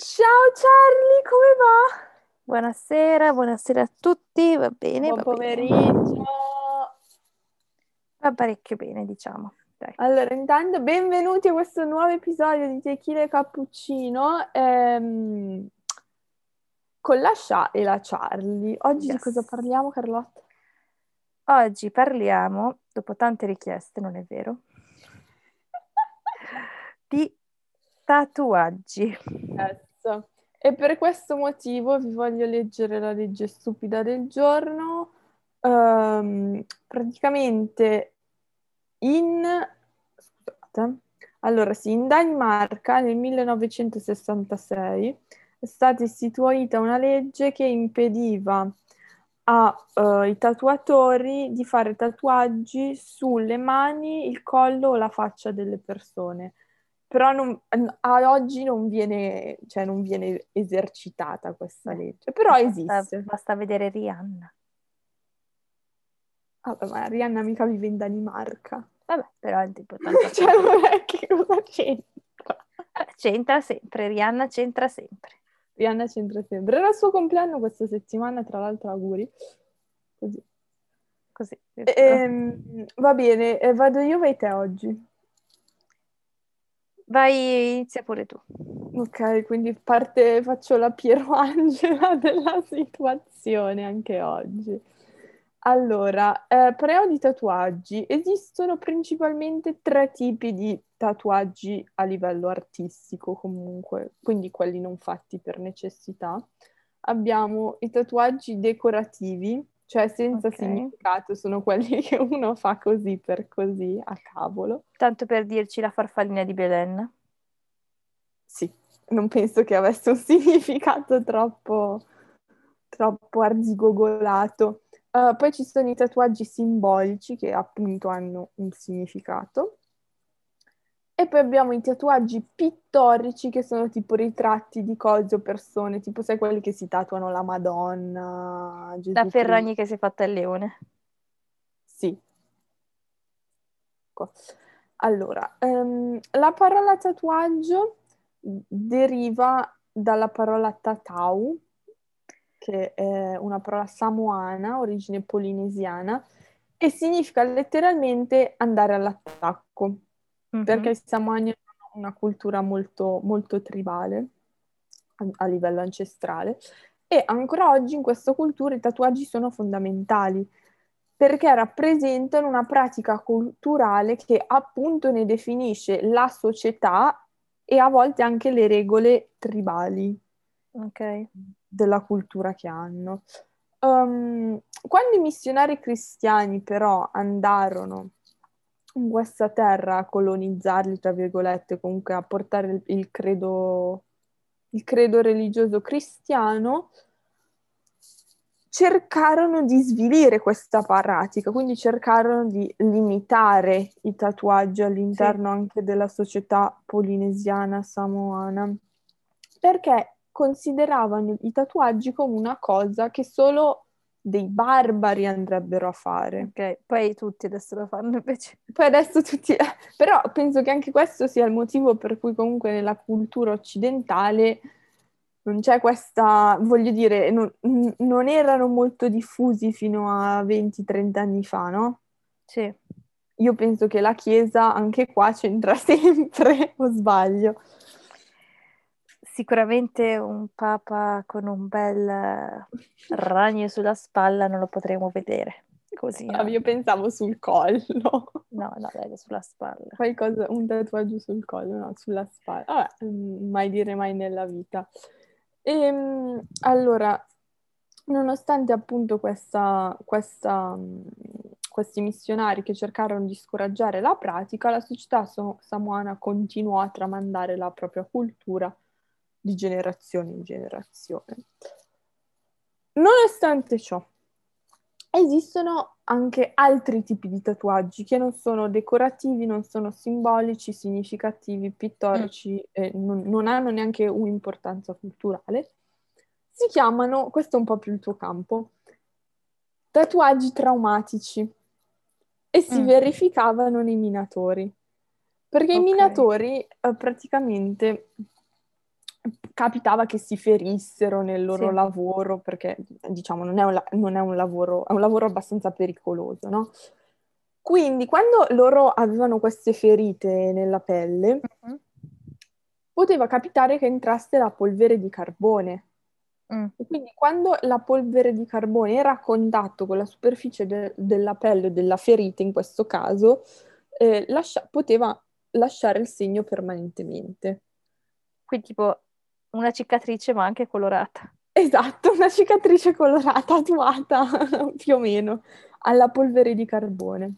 Ciao Charlie, come va? Buonasera, buonasera a tutti, va bene, Buon va bene. pomeriggio. Va parecchio bene, diciamo. Dai. Allora, intanto benvenuti a questo nuovo episodio di Tequila e Cappuccino ehm, con la Sha e la Charlie. Oggi di Yes. cosa parliamo, Carlotta? Oggi parliamo, dopo tante richieste, non è vero, di tatuaggi. Yes. E per questo motivo vi voglio leggere la legge stupida del giorno. Ehm, praticamente in... Scusate. Allora, sì, in Danimarca nel 1966 è stata istituita una legge che impediva ai tatuatori di fare tatuaggi sulle mani, il collo o la faccia delle persone. Però non- ad oggi non viene, cioè non viene esercitata questa Beh, legge, però Basta, esiste. basta vedere Rihanna. Vabbè, ma Rihanna mica vive in Danimarca. Vabbè, però è tipo tanto Cioè, non è che cosa c'entra? Vabbè, C'entra sempre, Rihanna c'entra sempre. Rihanna c'entra sempre. Era il suo compleanno questa settimana, tra l'altro auguri. Così. Così. Ehm, va bene, eh, vado io, vai te oggi. Vai, inizia pure tu. Ok, quindi parte, faccio la Piero Angela della situazione anche oggi. Allora, eh, parliamo di tatuaggi. Esistono principalmente tre tipi di tatuaggi a livello artistico, comunque, quindi quelli non fatti per necessità. Abbiamo i tatuaggi decorativi, cioè senza Ok. significato, sono quelli che uno fa così per così, a cavolo. Tanto per dirci la farfallina di Belen. Sì, non penso che avesse un significato troppo, troppo arzigogolato. Uh, poi ci sono i tatuaggi simbolici che appunto hanno un significato. E poi abbiamo i tatuaggi pittorici che sono tipo ritratti di cose o persone, tipo sai quelli che si tatuano la Madonna, Gesù La. Ferragni che si è fatta il leone. Sì. Ecco. Allora, ehm, la parola tatuaggio deriva dalla parola tatau, che è una parola samoana, origine polinesiana, e significa letteralmente andare all'attacco, Mhm. perché i samoani hanno una cultura molto, molto tribale a, a livello ancestrale e ancora oggi in questa cultura i tatuaggi sono fondamentali perché rappresentano una pratica culturale che appunto ne definisce la società e a volte anche le regole tribali Ok. della cultura che hanno. Um, quando i missionari cristiani però andarono questa terra a colonizzarli, tra virgolette, comunque a portare il, il credo, il credo religioso cristiano, cercarono di svilire questa pratica, quindi cercarono di limitare i tatuaggi all'interno anche della società polinesiana samoana, perché consideravano i tatuaggi come una cosa che solo dei barbari andrebbero a fare. Ok, poi tutti adesso lo fanno invece. Poi adesso tutti... Però penso che anche questo sia il motivo per cui comunque nella cultura occidentale non c'è questa... Voglio dire, non, non erano molto diffusi fino a 20-30 anni fa, no? Sì. Io penso che la Chiesa anche qua c'entra sempre, o sbaglio? Sicuramente un papa con un bel ragno sulla spalla non lo potremo vedere. Così, no? Ah, io pensavo sul collo. No, no, dai, sulla spalla. Qualcosa, un tatuaggio sul collo, no, sulla spalla. Vabbè, mm, mai dire mai nella vita. Ehm, allora, nonostante appunto questa, questa, mm, questi missionari che cercarono di scoraggiare la pratica, la società so- samoana continuò a tramandare la propria cultura di generazione in generazione. Nonostante ciò, esistono anche altri tipi di tatuaggi che non sono decorativi, non sono simbolici, significativi, pittorici, e non, non hanno neanche un'importanza culturale. Si chiamano, questo è un po' più il tuo campo, tatuaggi traumatici e si Mm. verificavano nei minatori. Perché i Ok. minatori eh, praticamente capitava che si ferissero nel loro Sì. lavoro perché, diciamo, non è un, non è un lavoro, è un lavoro abbastanza pericoloso, no? Quindi quando loro avevano queste ferite nella pelle, Mhm. poteva capitare che entrasse la polvere di carbone. Mm. E quindi quando la polvere di carbone era a contatto con la superficie de- della pelle, della ferita in questo caso, eh, lascia- poteva lasciare il segno permanentemente. Quindi tipo una cicatrice ma anche colorata. Esatto, una cicatrice colorata, tatuata più o meno alla polvere di carbone.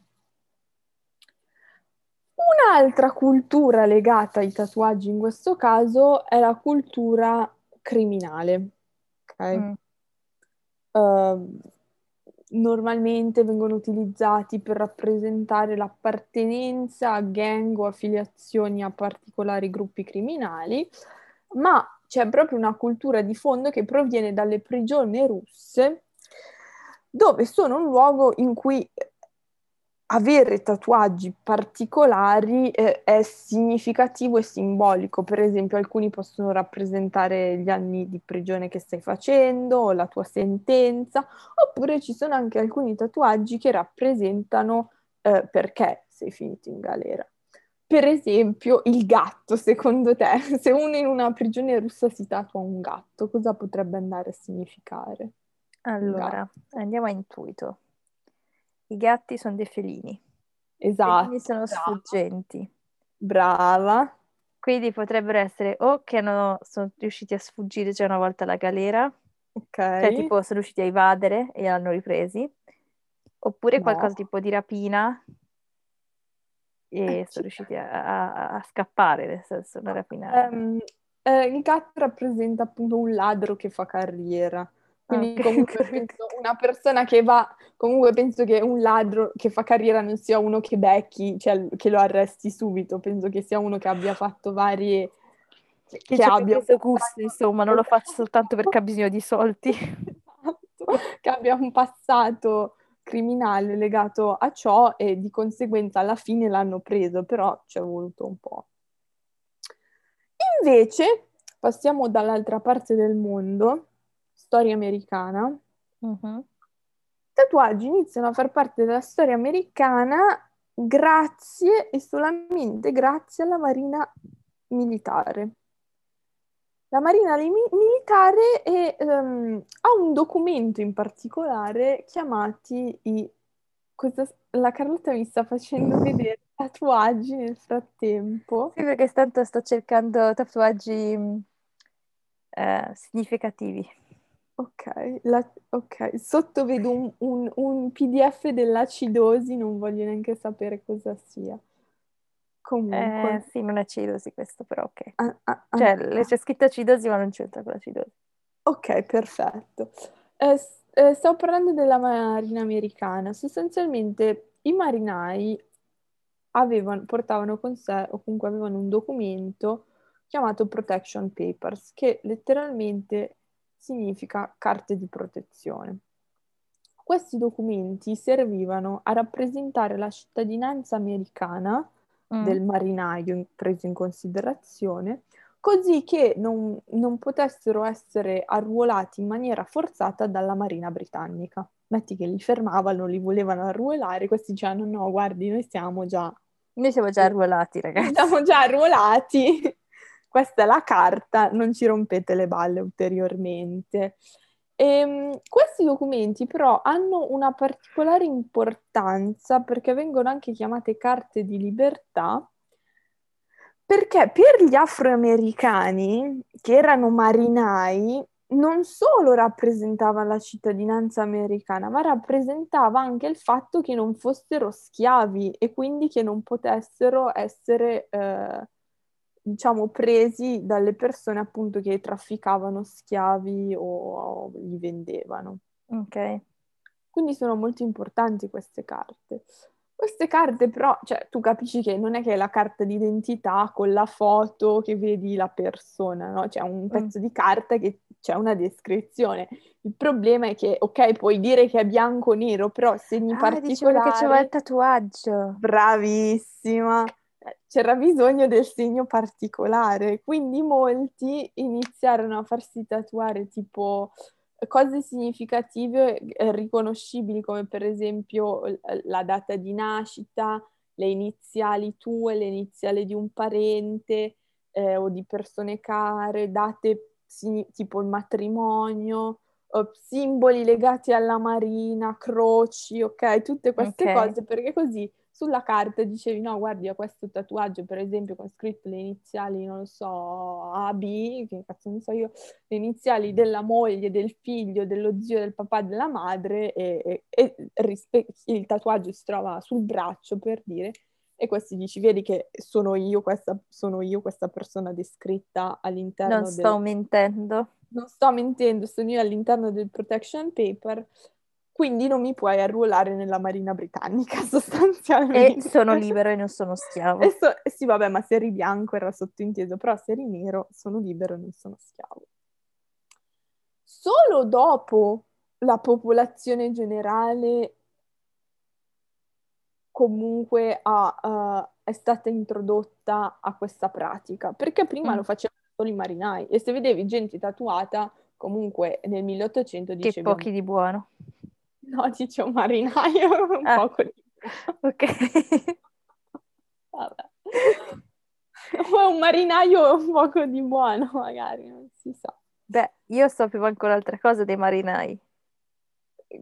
Un'altra cultura legata ai tatuaggi in questo caso è la cultura criminale. ok? Mm. Ehm, normalmente vengono utilizzati per rappresentare l'appartenenza a gang o affiliazioni a particolari gruppi criminali, ma c'è proprio una cultura di fondo che proviene dalle prigioni russe, dove sono un luogo in cui avere tatuaggi particolari eh, è significativo e simbolico. Per esempio, alcuni possono rappresentare gli anni di prigione che stai facendo, o la tua sentenza, oppure ci sono anche alcuni tatuaggi che rappresentano eh, perché sei finito in galera. Per esempio, il gatto, secondo te, se uno in una prigione russa si tatua un gatto, cosa potrebbe andare a significare? Allora, andiamo a intuito. I gatti sono dei felini. Esatto, quindi sono brava. sfuggenti. Brava. Quindi potrebbero essere o che hanno- sono riusciti a sfuggire già una volta alla galera, Ok. cioè tipo sono riusciti a evadere e li hanno ripresi, oppure No. qualcosa tipo di rapina e Eh, sono ci- riusciti a, a- a scappare, nel senso una rapina. Ehm, eh, il gatto rappresenta appunto un ladro che fa carriera. Quindi Ok, comunque penso una persona che va, comunque penso che un ladro che fa carriera non sia uno che becchi, cioè che lo arresti subito, penso che sia uno che abbia fatto varie... Che che ci abbia preso gusto, insomma, non lo faccio soltanto perché ha bisogno di soldi. Esatto, che abbia un passato criminale legato a ciò e di conseguenza alla fine l'hanno preso, però ci è voluto un po'. Invece, passiamo dall'altra parte del mondo, storia americana. I tatuaggi iniziano a far parte della storia americana grazie e solamente grazie alla Marina militare. La Marina li- militare è, ehm, ha un documento in particolare chiamati i... questa- la Carlotta mi sta facendo vedere tatuaggi nel frattempo. Sì, perché tanto sto cercando tatuaggi eh, significativi. Ok, la- ok, sotto vedo un, un- un PDF dell'acidosi, non voglio neanche sapere cosa sia. Comunque, Eh, sì, non è acidosi questo, però ok. ah, ah, ah, Cioè, le- c'è scritto acidosi, ma non c'entra con l'acidosi. ok, perfetto. Eh, eh, stavo parlando della marina americana. Sostanzialmente i marinai avevano, portavano con sé, o comunque avevano un documento chiamato Protection Papers, che letteralmente significa carte di protezione. Questi documenti servivano a rappresentare la cittadinanza americana Mm. del marinaio in- preso in considerazione, così che non, non potessero essere arruolati in maniera forzata dalla Marina britannica. Metti che li fermavano, li volevano arruolare, questi dicevano no, guardi, noi siamo già, Noi siamo già arruolati, ragazzi. siamo già arruolati, questa è la carta, non ci rompete le balle ulteriormente. Ehm, questi documenti però hanno una particolare importanza perché vengono anche chiamate carte di libertà, perché per gli afroamericani, che erano marinai, non solo rappresentava la cittadinanza americana, ma rappresentava anche il fatto che non fossero schiavi e quindi che non potessero essere, eh, diciamo, presi dalle persone appunto che trafficavano schiavi o, o li vendevano. Ok. Quindi sono molto importanti queste carte. Queste carte però, cioè, tu capisci che non è che è la carta d'identità con la foto che vedi la persona, no? C'è un pezzo di carta che c'è una descrizione. Il problema è che, ok, puoi dire che è bianco o nero, però segni Ah, dicevo che c'era particolari... il tatuaggio. Bravissima, c'era bisogno del segno particolare, quindi molti iniziarono a farsi tatuare tipo cose significative e riconoscibili come per esempio la data di nascita, le iniziali tue, le iniziali di un parente eh, o di persone care, date tipo il matrimonio, simboli legati alla marina, croci, ok? Tutte queste okay. cose perché così sulla carta dicevi no guardi ho questo tatuaggio per esempio con scritto le iniziali non lo so AB che cazzo ne so io le iniziali della moglie del figlio dello zio del papà della madre e, e, e rispe- il tatuaggio si trova sul braccio per dire e questi dici vedi che sono io questa, sono io questa persona descritta all'interno non sto del... mentendo. Non sto mentendo sono io all'interno del protection paper quindi non mi puoi arruolare nella Marina Britannica sostanzialmente. E sono libero e non sono schiavo. So, sì, vabbè, ma se eri bianco era sottointeso, però se eri nero sono libero e non sono schiavo. Solo dopo la popolazione generale comunque ha, uh, è stata introdotta a questa pratica, perché prima mm. lo facevano solo i marinai e se vedevi gente tatuata comunque nel 1800 dicevi... Che pochi di buono. No, dice un marinaio un ah, poco di... Ok. Vabbè. un marinaio un poco di buono, magari, non si sa. Beh, io sapevo anche un'altra cosa dei marinai.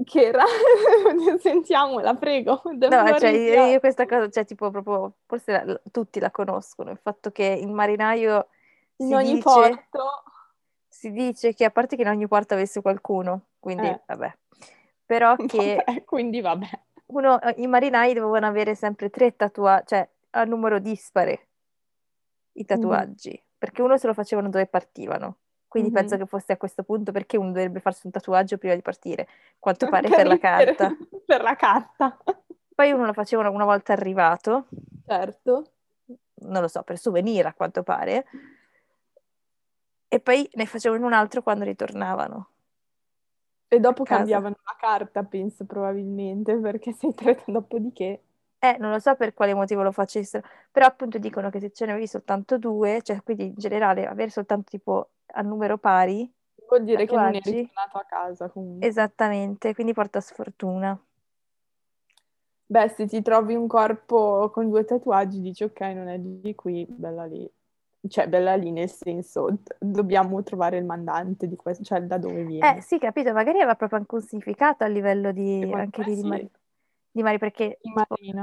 Che era? Sentiamola, prego. No, cioè, io, io, questa cosa, cioè, tipo, proprio, forse la, tutti la conoscono, il fatto che il marinaio in ogni dice, porto si dice che a parte che in ogni porto avesse qualcuno, quindi eh. vabbè però che... Vabbè, quindi vabbè. Uno, I marinai dovevano avere sempre tre tatuaggi, cioè a numero dispare i tatuaggi, mm. perché uno se lo facevano dove partivano. Quindi mm-hmm. penso che fosse a questo punto perché uno dovrebbe farsi un tatuaggio prima di partire, quanto pare per, per la carta. Per la carta. Poi uno lo faceva una volta arrivato. Certo. Non lo so, per souvenir a quanto pare. E poi ne facevano un altro quando ritornavano. E dopo cambiavano la carta, penso probabilmente, perché sei tre dopodiché. Eh, non lo so per quale motivo lo facessero, però appunto dicono che se ce ne avevi soltanto due, cioè quindi in generale avere soltanto tipo a numero pari, vuol dire che non eri tornato a casa comunque. Esattamente, quindi porta sfortuna. Beh, se ti trovi un corpo con due tatuaggi, dici ok, non è di qui, bella lì cioè bella lì nel senso dobbiamo trovare il mandante di questo, cioè da dove viene. Eh sì, capito, magari aveva proprio anche un significato a livello di, anche di, sì. di, Mari, di Mari, perché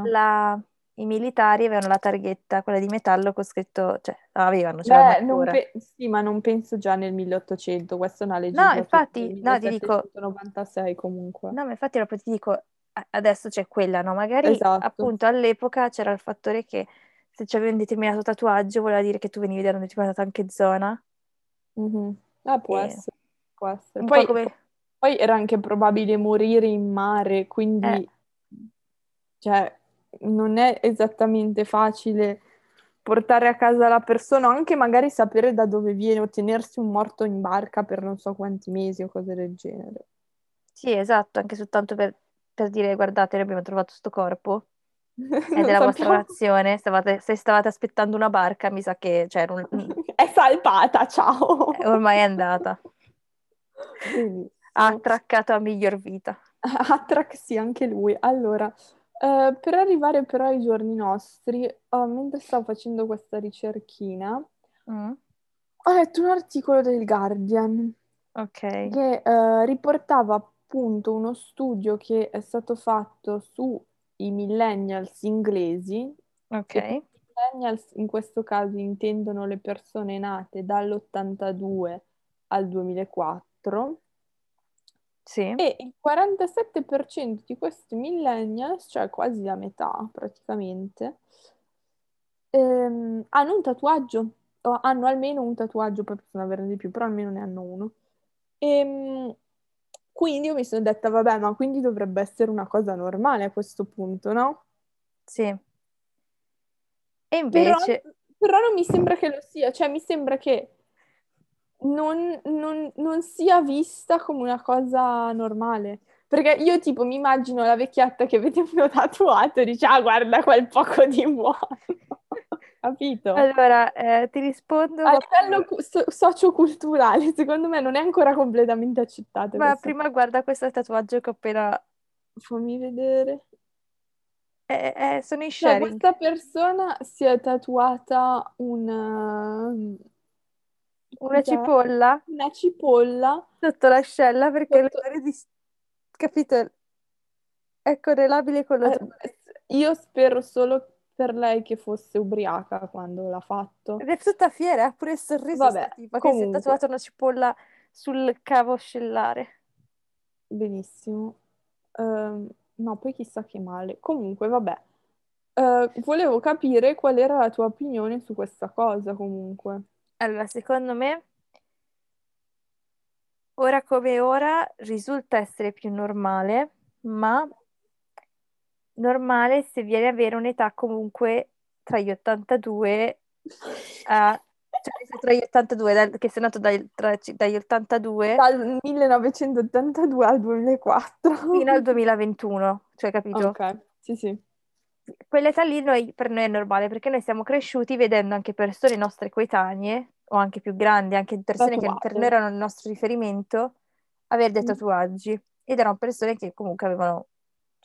la, i militari avevano la targhetta, quella di metallo con scritto, cioè avevano, ce Beh, pe- sì, ma non penso già nel 1800, questa è una legge No, infatti, no, ti dico 96 comunque. No, ma infatti proprio ti dico adesso c'è quella, no? Magari esatto. appunto all'epoca c'era il fattore che se c'avevi un determinato tatuaggio, voleva dire che tu venivi da una determinata anche zona. Mm-hmm. Ah, può e... essere. Può essere. Poi, come... poi, era anche probabile morire in mare, quindi eh. cioè, non è esattamente facile portare a casa la persona, anche magari sapere da dove viene o tenersi un morto in barca per non so quanti mesi o cose del genere. Sì, esatto, anche soltanto per, per dire guardate, noi abbiamo trovato questo corpo è della vostra nazione, stavate, se stavate aspettando una barca, mi sa che c'era un... È salpata, ciao! Ormai è andata. Ha attraccato a miglior vita. Attrac, sì, anche lui. Allora, uh, per arrivare però ai giorni nostri, uh, mentre stavo facendo questa ricerchina, mm. ho letto un articolo del Guardian okay. che uh, riportava appunto uno studio che è stato fatto su i millennials inglesi. Ok. I millennials in questo caso intendono le persone nate dall'82 al 2004. Sì. E il 47% di questi millennials, cioè quasi la metà praticamente, ehm, hanno un tatuaggio, o hanno almeno un tatuaggio, poi possono averne di più, però almeno ne hanno uno. E, ehm, quindi io mi sono detta, vabbè, ma quindi dovrebbe essere una cosa normale a questo punto, no? Sì. E invece... Però, però non mi sembra che lo sia, cioè mi sembra che non, non, non sia vista come una cosa normale. Perché io tipo mi immagino la vecchietta che vede uno tatuato e dice, ah guarda quel poco di buono. Capito? Allora, eh, ti rispondo, A livello cu- so- socioculturale, secondo me non è ancora completamente accettato ma questa prima guarda questo tatuaggio che ho appena... Fammi vedere. eh, eh, sono in Cioè, sharing. questa persona si è tatuata una... Una cos'è? cipolla Una cipolla. sotto l'ascella perché Sotto- l'odore di... Capito? È correlabile con l'odore. Eh, io spero solo per lei che fosse ubriaca quando l'ha fatto. Ed è tutta fiera, ha pure il sorriso Vabbè, tipa che si è tatuata una cipolla sul cavo ascellare. Benissimo. Ehm, no, poi chissà che male. Comunque, vabbè. Eh, volevo capire qual era la tua opinione su questa cosa, comunque. Allora, secondo me, ora come ora risulta essere più normale, ma normale se viene ad avere un'età comunque tra gli 82 a... Cioè, tra gli 82, dal- che sei nato dai- tra- dagli 82 Dal 1982 al 2004. fino al 2021, cioè, capito? Ok, sì, sì. Quell'età lì noi- per noi è normale perché noi siamo cresciuti vedendo anche persone nostre coetanee o anche più grandi, anche persone che Tatuate. per noi erano il nostro riferimento, avere dei Mm. tatuaggi ed erano persone che comunque avevano,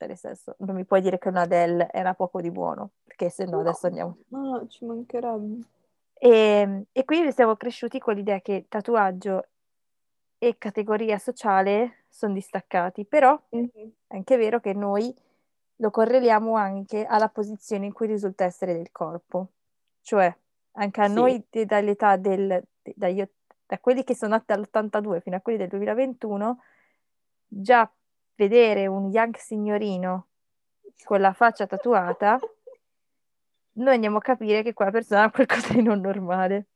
cioè nel senso, non mi puoi dire che una Adele era poco di buono, perché se no adesso andiamo. No, no, ci mancherebbe. E, e quindi siamo cresciuti con l'idea che tatuaggio e categoria sociale sono distaccati, però Mhm. è anche vero che noi lo correliamo anche alla posizione in cui risulta essere del corpo. Cioè, anche a Sì. noi de- dall'età del, de- dagli ott- da quelli che sono nati dall'82 fino a quelli del 2021, già vedere un young signorino con la faccia tatuata, noi andiamo a capire che quella persona ha qualcosa di non normale.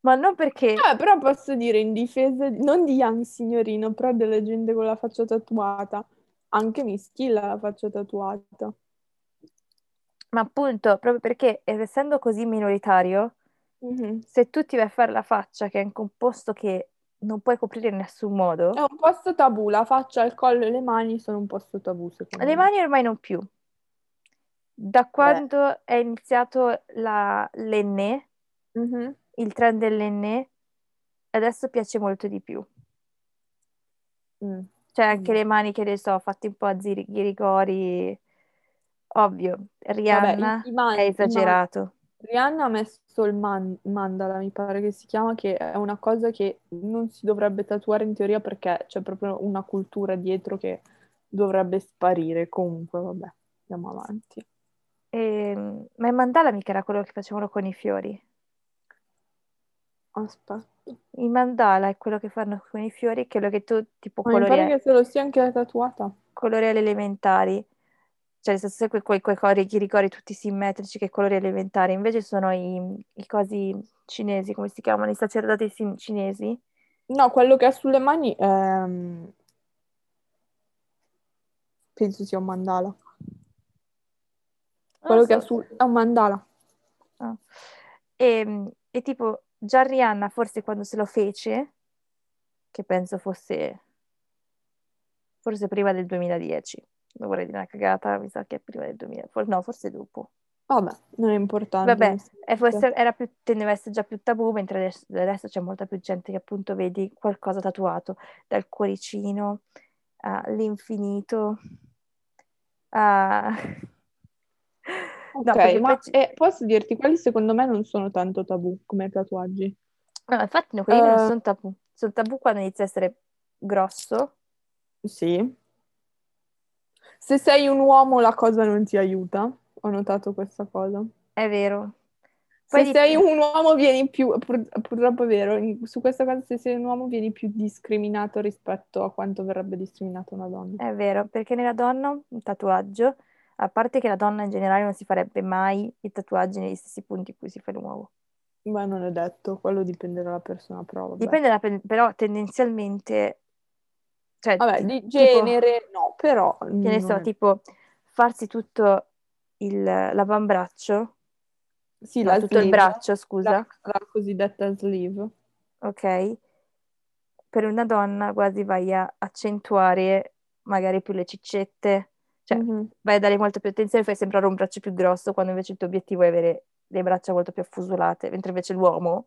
Ma non perché... Eh, però posso dire in difesa, non di Young Signorino, però della gente con la faccia tatuata. Anche Mischilla ha la faccia tatuata. Ma appunto, proprio perché essendo così minoritario, Mhm. se tu ti vai a fare la faccia, che è un composto che non puoi coprire in nessun modo, È un posto tabù, la faccia, il collo e le mani sono un posto tabù, secondo le me. mani ormai non più. Da quando è iniziato la- l'enne, Mhm. il trend dell'enne, adesso piace molto di più. Mm. Cioè anche Mm. le mani che ne so, fatte un po' a ziri- ghirigori, ovvio, Rihanna i- i man- è esagerato. Rihanna ha messo il man- mandala, mi pare che si chiama, che è una cosa che non si dovrebbe tatuare in teoria perché c'è proprio una cultura dietro che dovrebbe sparire. Comunque, vabbè, andiamo avanti. Ehm, ma il mandala mica era quello che facevano con i fiori. Aspetta. Il mandala è quello che fanno con i fiori, quello che tu tipo Ma mi colori, pare che se lo sia anche tatuata. colori alle elementari. Cioè, nel senso, quei, quei, quei cori, rigori tutti simmetrici che colori elementari. Invece sono i, i cosi cinesi, come si chiamano? I sacerdoti sin- cinesi. No, quello che ha sulle mani ehm, penso sia un mandala. Quello Non che ha so. su è un mandala. Ah. E, e tipo, già Rihanna forse quando se lo fece, che penso fosse forse prima del 2010, non vorrei dire una cagata, mi sa che è prima del 2000, for- no, forse dopo. Vabbè, non è importante. Vabbè, e forse era più, tendeva a essere già più tabù, mentre adesso, adesso c'è molta più gente che appunto vedi qualcosa tatuato, dal cuoricino all'infinito a... No, Ok, perché ma poi eh, posso dirti, quelli secondo me non sono tanto tabù come tatuaggi. no, infatti no, quelli non Eh. sono tabù, sono tabù quando inizia a essere grosso, Sì. Se sei un uomo la cosa non ti aiuta. Ho notato questa cosa. è vero. Se Poi dip- sei un uomo vieni più, pur- purtroppo è vero, su questa cosa se sei un uomo vieni più discriminato rispetto a quanto verrebbe discriminata una donna. È vero, perché nella donna un tatuaggio, a parte che la donna in generale non si farebbe mai i tatuaggi negli stessi punti in cui si fa l'uomo. Beh, non è detto, quello dipende dalla persona, vabbè. Dipende da, però tendenzialmente, cioè, Vabbè, di tipo, genere no, però che ne so, è- tipo farsi tutto il, l'avambraccio, Sì, no, tutto il braccio, scusa, la, la cosiddetta sleeve. ok? Per una donna quasi vai a accentuare magari più le ciccette, cioè Mhm. vai a dare molta più attenzione, fai sembrare un braccio più grosso quando invece il tuo obiettivo è avere le braccia molto più affusolate, mentre invece l'uomo...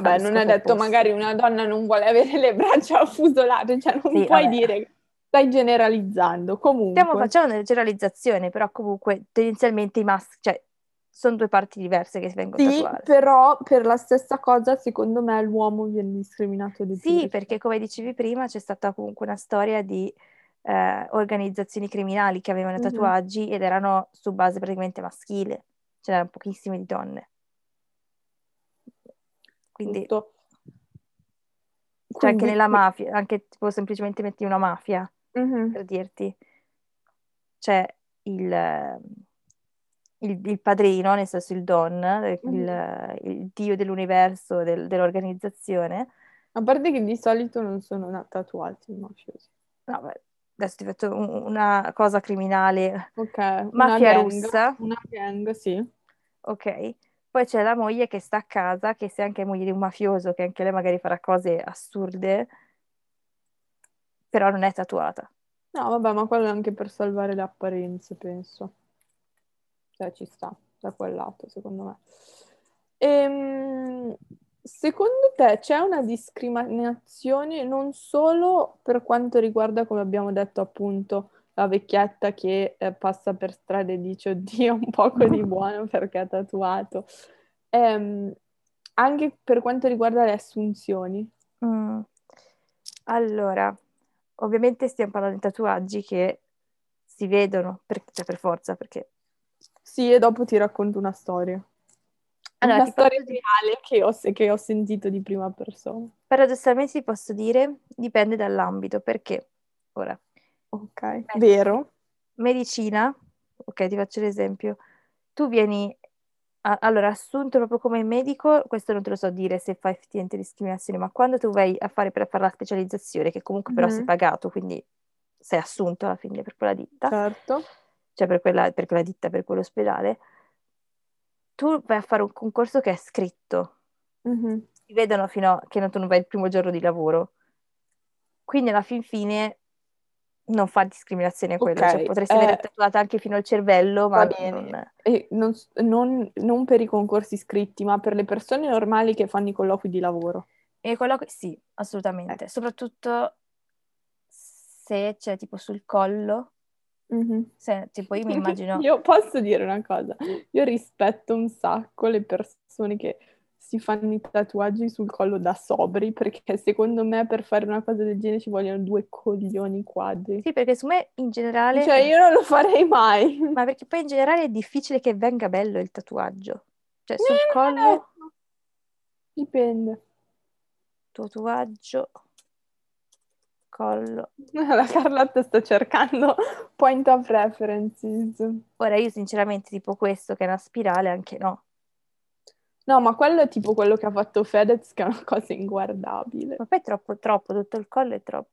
Vabbè, non è detto opposto. magari una donna non vuole avere le braccia affusolate, cioè non sì, puoi vabbè. dire stai generalizzando. Comunque. Stiamo facendo una generalizzazione, però comunque tendenzialmente i maschi, cioè sono due parti diverse che si vengono sì, tatuare. però per la stessa cosa secondo me l'uomo viene discriminato di più. Sì, perché come dicevi prima c'è stata comunque una storia di eh, organizzazioni criminali che avevano mm-hmm. tatuaggi ed erano su base praticamente maschile, ce n'erano pochissime di donne. Quindi... Tutto. Cioè Quindi... anche nella mafia, anche tipo semplicemente metti una mafia, mm-hmm. per dirti, c'è il il, il, padrino, nel senso il Don, il, mm. il dio dell'universo, del, dell'organizzazione. A parte che di solito non sono tatuati i mafiosi. No, beh, adesso ti faccio un, una cosa criminale. Ok, mafia una russa. Una gang, sì. Ok. Poi c'è la moglie che sta a casa, che sia anche moglie di un mafioso, che anche lei magari farà cose assurde, però non è tatuata. No, vabbè, ma quello è anche per salvare le apparenze, penso. Cioè ci sta da quel lato, secondo me. Ehm, secondo te c'è una discriminazione non solo per quanto riguarda, come abbiamo detto appunto, la vecchietta che eh, passa per strada e dice oddio un poco di buono perché ha tatuato, ehm, anche per quanto riguarda le assunzioni? Mm. Allora, ovviamente stiamo parlando di tatuaggi che si vedono, per, cioè per forza, perché sì, e dopo ti racconto una storia. Allora, una storia posso... reale che ho, che ho sentito di prima persona. Paradossalmente ti posso dire, dipende dall'ambito, perché ora... Ok, eh, vero. Medicina, ok, ti faccio l'esempio. Tu vieni, a, allora, assunto proprio come medico, questo non te lo so dire se fai effettivamente discriminazione, ma quando tu vai a fare per fare la specializzazione, che comunque però mm-hmm. sei pagato, quindi sei assunto alla fine per quella ditta. Certo cioè per quella, per quella ditta, per quell'ospedale, tu vai a fare un concorso che è scritto. Mm-hmm. Ti vedono fino a che tu non vai il primo giorno di lavoro. Quindi alla fin fine non fa discriminazione quello, okay. cioè potresti eh, avere tatuata anche fino al cervello, ma non... Non, non... non, per i concorsi scritti, ma per le persone normali che fanno i colloqui di lavoro. E colloqui, sì, assolutamente, eh. soprattutto se c'è tipo sul collo, Mm-hmm. Se, tipo io mi immagino... io posso dire una cosa, io rispetto un sacco le persone che si fanno i tatuaggi sul collo da sobri, perché secondo me per fare una cosa del genere ci vogliono due coglioni quadri. Sì, perché su me in generale... Cioè io non lo farei mai. Ma perché poi in generale è difficile che venga bello il tatuaggio. Cioè sul eh, collo... Dipende. Tatuaggio collo. La Carlotta sta cercando point of references. Ora io sinceramente tipo questo che è una spirale anche no. No, ma quello è tipo quello che ha fatto Fedez che è una cosa inguardabile. Ma poi è troppo, troppo, tutto il collo è troppo.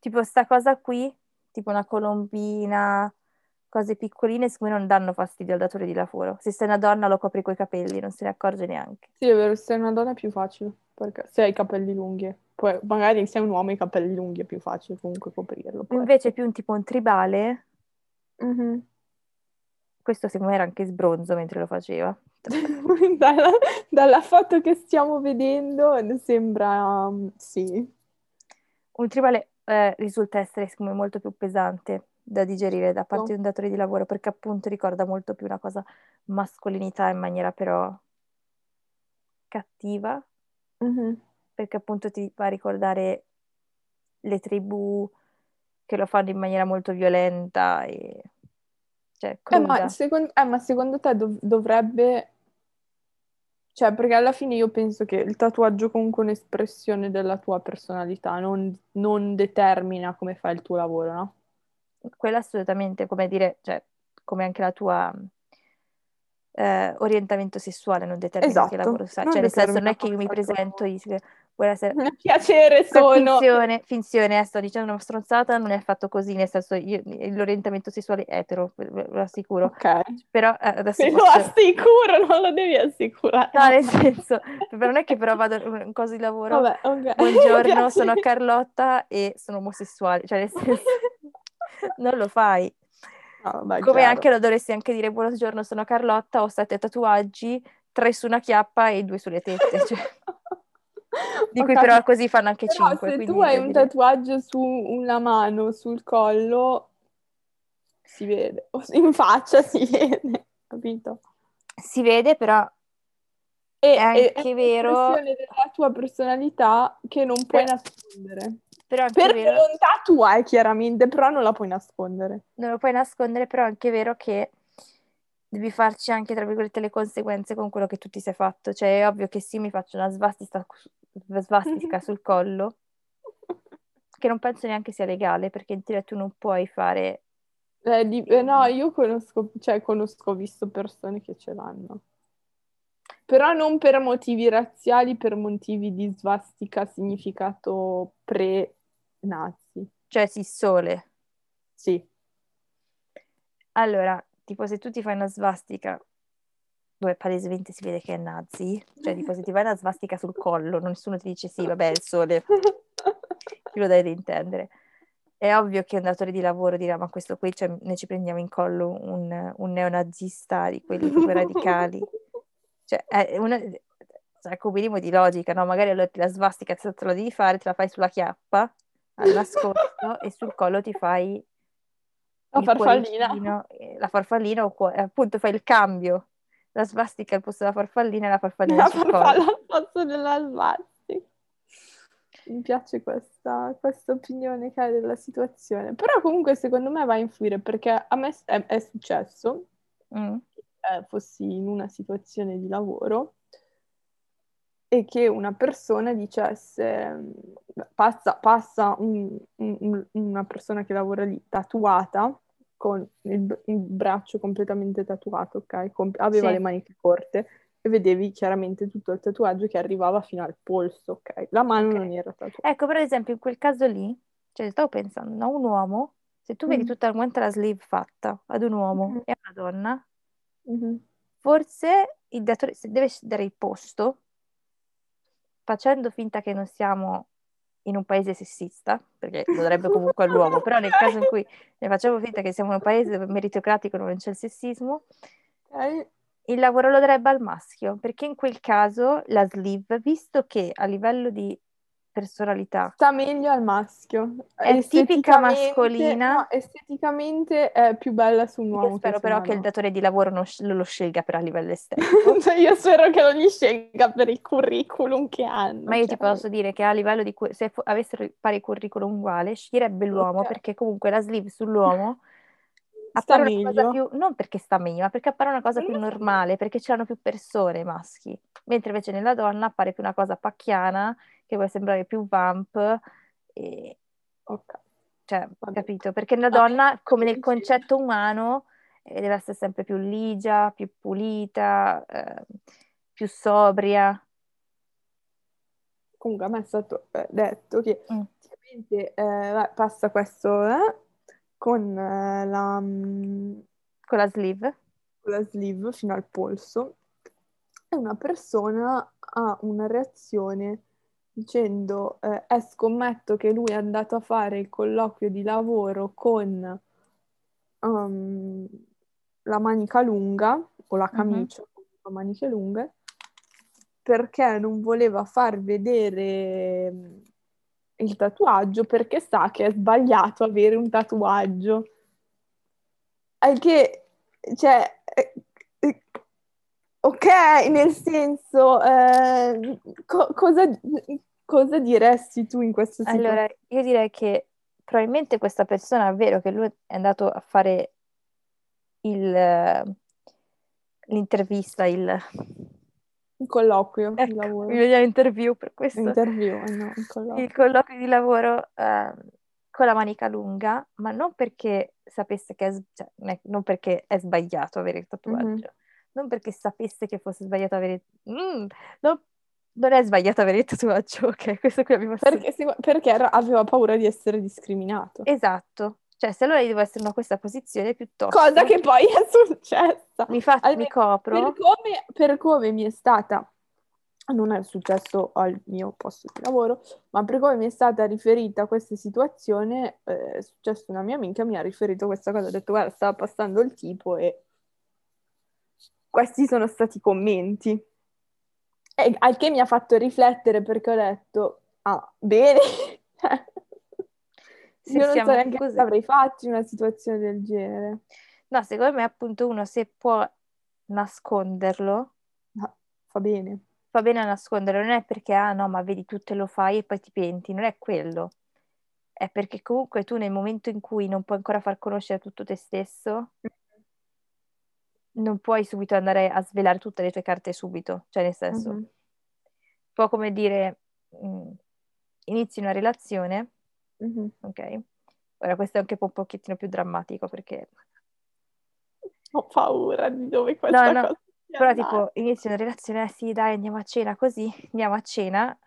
Tipo sta cosa qui, tipo una colombina, cose piccoline, siccome non danno fastidio al datore di lavoro. Se sei una donna lo copri coi capelli, non se ne accorge neanche. Sì, è vero, se sei una donna è più facile, perché se hai i capelli lunghi. Poi magari se sei un uomo i capelli lunghi è più facile comunque coprirlo. Invece è più un tipo un tribale. Mm-hmm. Questo secondo me era anche sbronzo mentre lo faceva. dalla, dalla, foto che stiamo vedendo sembra um, sì. Un tribale eh, risulta essere secondo me molto più pesante da digerire da parte oh. di un datore di lavoro perché appunto ricorda molto più una cosa mascolinità in maniera però cattiva. Mm-hmm perché appunto ti fa ricordare le tribù che lo fanno in maniera molto violenta e cioè eh, ma, secondo, eh, ma secondo te dov- dovrebbe cioè, perché alla fine io penso che il tatuaggio è comunque un'espressione della tua personalità, non, non determina come fai il tuo lavoro, no? Quello assolutamente, come dire, cioè, come anche la tua eh, orientamento sessuale non determina esatto, che lavoro sai. Cioè, nel senso, non è che io mi presento e Buonasera. Un piacere sono. Finzione, finzione, eh, sto dicendo una stronzata, non è affatto così, nel senso io, l'orientamento sessuale è etero, ve lo assicuro. Ok. Però eh, adesso Te lo assicuro, non lo devi assicurare. No, nel senso, non è che però vado in cosa di lavoro. Vabbè, ok. Buongiorno, sono Carlotta e sono omosessuale, cioè nel senso non lo fai. No, Come chiaro. anche lo dovresti anche dire buongiorno, sono Carlotta, ho sette tatuaggi, tre su una chiappa e due sulle tette. Cioè, di cui però così fanno anche Però cinque. se quindi tu hai un dire- tatuaggio su una mano, sul collo, si vede. In faccia si vede, capito? Si vede, però E È anche è vero- un'espressione della tua personalità che non puoi Per- nascondere. però è Per vero, volontà tua, eh, chiaramente, però non la puoi nascondere. non lo puoi nascondere, però è anche vero che devi farci anche, tra virgolette, le conseguenze con quello che tu ti sei fatto. Cioè, è ovvio che sì, mi faccio una svastica, svastica sul collo, che non penso neanche sia legale, perché in teoria tu non puoi fare... Eh, di- eh, no, io conosco, cioè conosco, ho visto persone che ce l'hanno. Però non per motivi razziali, per motivi di svastica significato pre-nazi. Cioè, sì, sole. Sì. Allora, tipo se tu ti fai una svastica dove palesemente si vede che è nazi, cioè tipo se ti fai una svastica sul collo, nessuno ti dice sì, vabbè, è il sole, chi lo dai da intendere. È ovvio che un datore di lavoro dirà, ma questo qui, cioè, noi ci prendiamo in collo un, un neonazista di quelli proprio radicali. Cioè, è una, ecco un minimo di logica, no? Magari allora la svastica te lo devi fare, te la fai sulla chiappa, al nascosto, e sul collo ti fai La farfallina. la farfallina, o eh, appunto fai il cambio. La svastica al posto della farfallina e la farfallina La farfalla al posto della svastica. Mi piace questa, questa opinione che hai della situazione. Però comunque secondo me va a influire perché a me è, è successo Mm. eh, fossi in una situazione di lavoro e che una persona dicesse, mm, passa, passa un- un- una persona che lavora lì tatuata, con il, il braccio completamente tatuato, ok? Com- aveva Sì. le maniche corte e vedevi chiaramente tutto il tatuaggio che arrivava fino al polso, ok? La mano Ok. non era tatuata. Ecco, per esempio, in quel caso lì, cioè stavo pensando, a un uomo, se tu vedi Mm. tutta quanta la sleeve fatta ad un uomo Mhm. e a una donna, Mhm. forse il datore se deve dare il posto, facendo finta che non siamo in un paese sessista, perché lo darebbe comunque all'uomo, però nel caso in cui ne facciamo finta che siamo in un paese dove meritocratico non c'è il sessismo, il lavoro lo darebbe al maschio, perché in quel caso la sleeve, visto che a livello di personalità Sta meglio al maschio. È tipica mascolina. no, esteticamente è più bella su un io uomo spero che su però che il datore di lavoro non lo scelga per a livello estetico. Io spero che non gli scelga per il curriculum che hanno. Ma io ti cioè. posso dire che a livello di cu- se fo- avessero pari curriculum uguale, sceglierebbe l'uomo Ok. perché comunque la sleeve sull'uomo Sta appare una cosa meglio. più, non perché sta meglio, ma perché appare una cosa più normale, perché c'erano più persone maschi, mentre invece nella donna appare più una cosa pacchiana, che vuole sembrare più vamp, e, Ok. cioè, capito? Perché Vabbè, donna, come nel concetto umano, eh, deve essere sempre più ligia, più pulita, eh, più sobria. Comunque a me è stato eh, detto che Mm. eh, passa questo con la, mm, Con la sleeve. con la sleeve fino al polso e una persona ha una reazione dicendo eh, eh, scommetto che lui è andato a fare il colloquio di lavoro con um, la manica lunga o la camicia con le maniche lunghe perché non voleva far vedere mm, il tatuaggio perché sa che è sbagliato avere un tatuaggio. È che, cioè, ok, nel senso, eh, co- cosa, cosa diresti tu in questa situazione? Allora, io direi che probabilmente questa persona è vero che lui è andato a fare il, l'intervista, il, Un colloquio di ecco, lavoro, mi veniva interview per questo, interview, eh, no, un colloquio. il colloquio di lavoro eh, con la manica lunga, ma non perché sapesse che è, cioè, non perché è sbagliato avere il tatuaggio, Mhm. Non perché sapesse che fosse sbagliato avere... Mm, no, non è sbagliato avere il tatuaggio, ok, questo qui abbiamo Perché, se- perché era- aveva paura di essere discriminato. Esatto, cioè se allora io devo essere in questa posizione piuttosto Cosa che poi è successa. mi, fa- mi Almeno copro, Per come, per come mi è stata non è successo al mio posto di lavoro, ma per come mi è stata riferita questa situazione, eh, è successo una mia amica, mi ha riferito questa cosa, ha detto guarda, stava passando il tipo e questi sono stati i commenti. E al che mi ha fatto riflettere perché ho detto, ah, bene, Se io non so neanche così. cosa avrei fatto in una situazione del genere. No, secondo me appunto uno se può nasconderlo, Ma fa bene. va bene a nasconderlo, non è perché, ah no, ma vedi tu te lo fai e poi ti penti, non è quello. È perché comunque tu nel momento in cui non puoi ancora far conoscere tutto te stesso, non puoi subito andare a svelare tutte le tue carte subito, cioè nel senso, Mhm. un po' come dire, mh, inizi una relazione, Mhm. ok? Ora questo è anche un pochettino più drammatico perché Ho paura di dove questa no, cosa sia però tipo inizi una relazione, eh sì, dai, andiamo a cena così, andiamo a cena.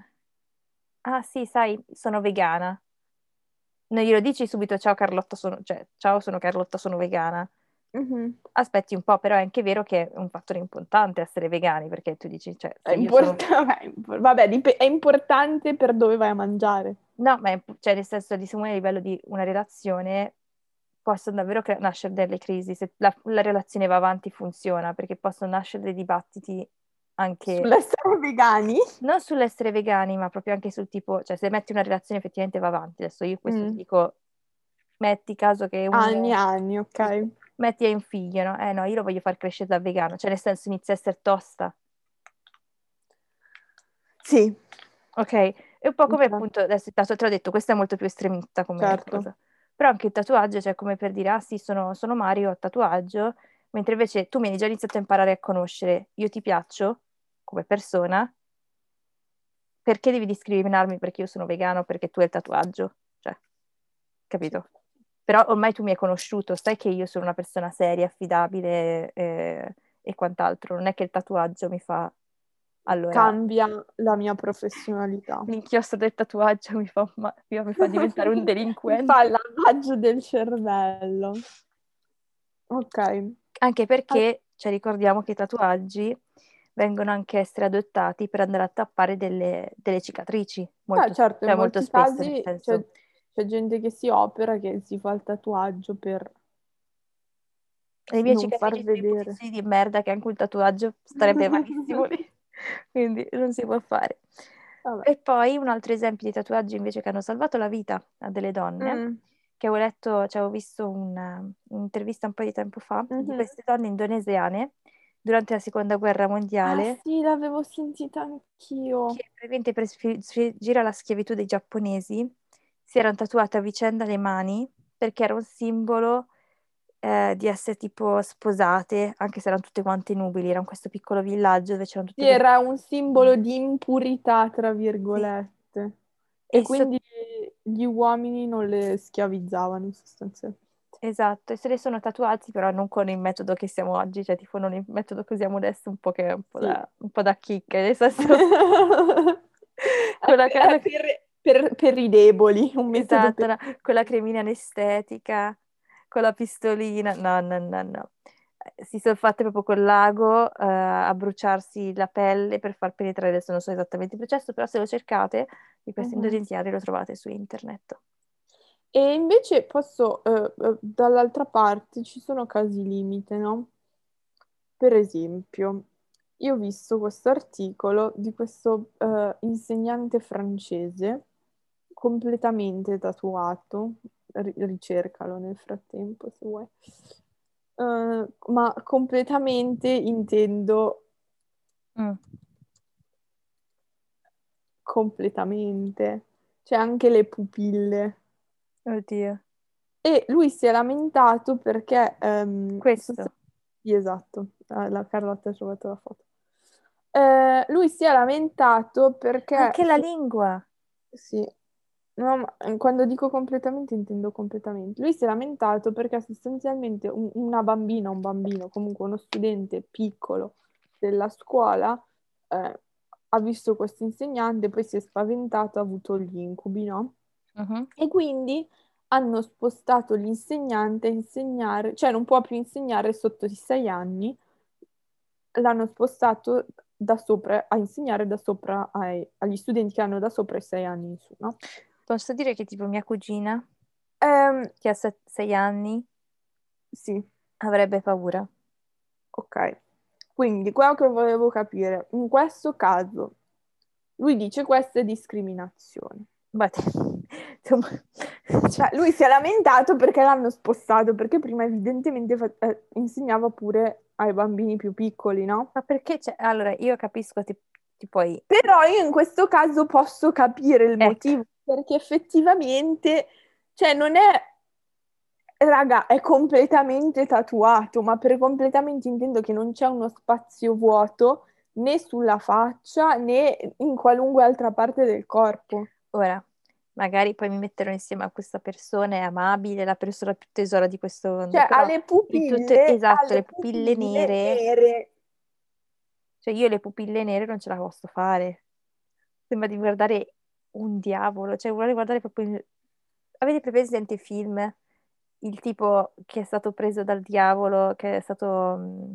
Ah sì, sai, sono vegana. Non glielo dici subito, ciao Carlotta, sono, cioè, ciao, sono Carlotta, sono vegana. Mhm. Aspetti un po', però è anche vero che è un fattore importante essere vegani, perché tu dici, cioè, È io sono... vabbè, dip- è importante per dove vai a mangiare. No, ma è, cioè, nel senso, di a livello di una relazione possono davvero cre- nascere delle crisi. Se la, la relazione va avanti funziona, perché possono nascere dei dibattiti anche... Sull'essere vegani? non sull'essere vegani, ma proprio anche sul tipo, cioè se metti una relazione effettivamente va avanti. Adesso io questo Mm. ti dico, metti caso che uno... Anni anni, ok. Metti hai un figlio, no? Eh no, io lo voglio far crescere da vegano, cioè nel senso inizia a essere tosta, Sì, ok? È un po' come Certo. appunto, adesso il tatuaggio, te l'ho detto, questa è molto più estremista come Certo. cosa. Però anche il tatuaggio, cioè come per dire, ah sì, sono, sono Mario, ho tatuaggio, mentre invece tu mi hai già iniziato a imparare a conoscere, io ti piaccio come persona, perché devi discriminarmi perché io sono vegano, perché tu hai il tatuaggio? Cioè, capito? Però ormai tu mi hai conosciuto, sai che io sono una persona seria, affidabile eh, e quant'altro. Non è che il tatuaggio mi fa... Allora, cambia la mia professionalità. l'inchiostro del tatuaggio mi fa, ma- mi fa diventare un Mi delinquente. fa il lavaggio del cervello. Ok. Anche perché, cioè, ricordiamo che i tatuaggi vengono anche essere adottati per andare a tappare delle, delle cicatrici. Molto, Ah, certo, cioè, molto spesso, casi nel senso... c'è, c'è gente che si opera, che si fa il tatuaggio per Le mie non far vedere. di merda che anche un tatuaggio starebbe malissimo lì. Quindi non si può fare. Vabbè. E poi un altro esempio di tatuaggi invece che hanno salvato la vita a delle donne, Mm. che avevo letto, cioè avevo visto una- un'intervista un po' di tempo fa di Mhm. queste donne indonesiane durante la seconda guerra Ah mondiale sì, l'avevo sentita anch'io. che praticamente sfuggire alla schiavitù dei giapponesi si erano tatuate a vicenda le mani perché era un simbolo eh, di essere tipo sposate, anche se erano tutte quante nubili, era in questo piccolo villaggio dove c'erano tutte Sì, queste... era un simbolo di impurità, tra virgolette. E E so- quindi gli uomini non le schiavizzavano sostanzialmente. Esatto, e se le sono tatuati però non con il metodo che siamo oggi, cioè tipo non il metodo che usiamo adesso, un po' che è un po' Sì. da, un po' da chicche, nel senso... È quella, per, è per- per- i deboli, un metodo esatto, per... no, con la cremina anestetica, con la pistolina, no, no, no, no. Si sono fatte proprio col lago eh, a bruciarsi la pelle per far penetrare, adesso non so esattamente il processo, però se lo cercate di questi Mhm. indonesiani lo trovate su internet. E invece posso, eh, dall'altra parte ci sono casi limite, no? Per esempio, io ho visto questo articolo di questo eh, insegnante francese completamente tatuato, ri- ricercalo nel frattempo se vuoi. Eh, ma completamente intendo Mm. completamente, c'è anche le pupille. Oddio. E lui si è lamentato perché... ehm, Questo. Sì, esatto, Ah, la Carlotta ha trovato la foto. Eh, lui si è lamentato perché... Anche la lingua. Sì, no, ma eh, quando dico completamente intendo completamente. Lui si è lamentato perché sostanzialmente un- una bambina, un bambino, comunque uno studente piccolo della scuola eh, ha visto questo insegnante, poi si è spaventato, ha avuto gli incubi, no? Mhm. E quindi hanno spostato l'insegnante a insegnare, cioè non può più insegnare sotto i sei anni, l'hanno spostato da sopra, a insegnare da sopra ai- agli studenti che hanno da sopra i sei anni in su, no? Posso dire che tipo mia cugina, Ehm, che ha se- sei anni, sì, avrebbe paura. ok. Quindi quello che volevo capire, in questo caso, lui dice questa è discriminazione. Ma te- insomma, Cioè, lui si è lamentato perché l'hanno spostato, perché prima evidentemente fa- eh, insegnava pure ai bambini più piccoli, no? ma perché c'è... Allora, io capisco, ti, ti puoi... Però io in questo caso posso capire il Ecco. motivo, perché effettivamente, cioè non è, raga, è completamente tatuato, ma per completamente intendo che non c'è uno spazio vuoto né sulla faccia né in qualunque altra parte del corpo. Ora, magari poi mi metterò insieme a questa persona, è amabile, la persona più tesora di questo mondo. Cioè ha le pupille, tutte- esatto, le pupille nere. nere. Cioè io le pupille nere non ce la posso fare. Sembra di guardare un diavolo, cioè vuole guardare proprio... il- Avete presente il film? Il tipo che è stato preso dal diavolo, che è stato... mm,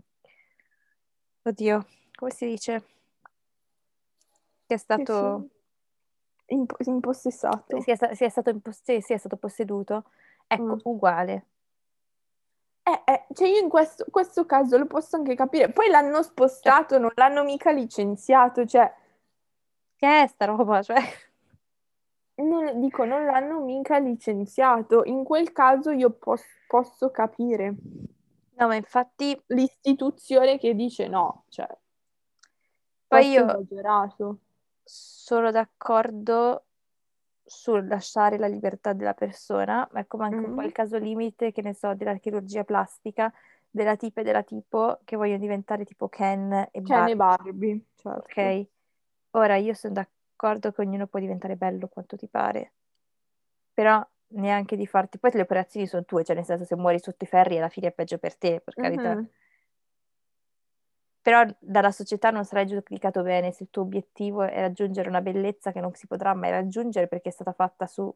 Oddio, come si dice? Che è stato... Imp- impossessato. Si è, sta- si è stato, impos- sì, si è stato posseduto. Ecco, Mm. uguale. Eh, eh, cioè io in questo, questo caso lo posso anche capire. Poi l'hanno spostato, non l'hanno mica licenziato, cioè, Che è sta roba? Cioè... non, dico, non l'hanno mica licenziato. In quel caso io pos- posso capire No, ma infatti l'istituzione che dice no, cioè, Poi io- esagerato. sono d'accordo sul lasciare la libertà della persona, ma è come anche un po' il caso limite, che ne so, della chirurgia plastica, della tipa e della tipo che vogliono diventare tipo Ken e Ken Barbie. e Barbie, certo. Ok? Ora io sono d'accordo che ognuno può diventare bello quanto ti pare, però neanche di farti. Poi le operazioni sono tue, cioè nel senso se muori sotto i ferri alla fine è peggio per te, per carità. Mhm. Però dalla società non sarai giudicato bene se il tuo obiettivo è raggiungere una bellezza che non si potrà mai raggiungere perché è stata fatta su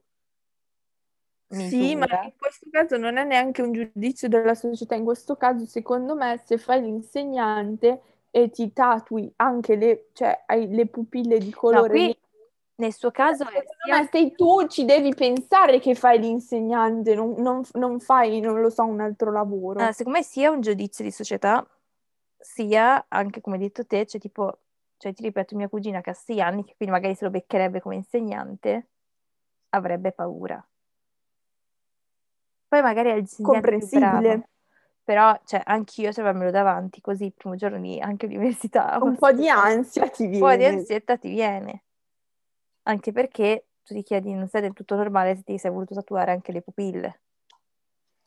Sì, ma misura. in questo caso non è neanche un giudizio della società, in questo caso secondo me se fai l'insegnante e ti tatui anche le, cioè, hai le pupille di No, colore qui nero, nel suo caso è sia sei tu, ci devi pensare che fai l'insegnante, non, non- non fai, non lo so, un altro lavoro. Ah, secondo me sia un giudizio di società, sia anche, come hai detto te, cioè tipo, cioè ti ripeto, mia cugina che ha sei anni, che quindi magari se lo beccherebbe come insegnante, avrebbe paura. Poi magari è l'insegnante più bravo, Comprensibile. Però cioè, anch'io se avermelo davanti così il primo giorno di anche all'università, Un po' di ansia ti un po' di viene. ansietta ti viene. Anche perché tu ti chiedi, non sei del tutto normale se ti sei voluto tatuare anche le pupille.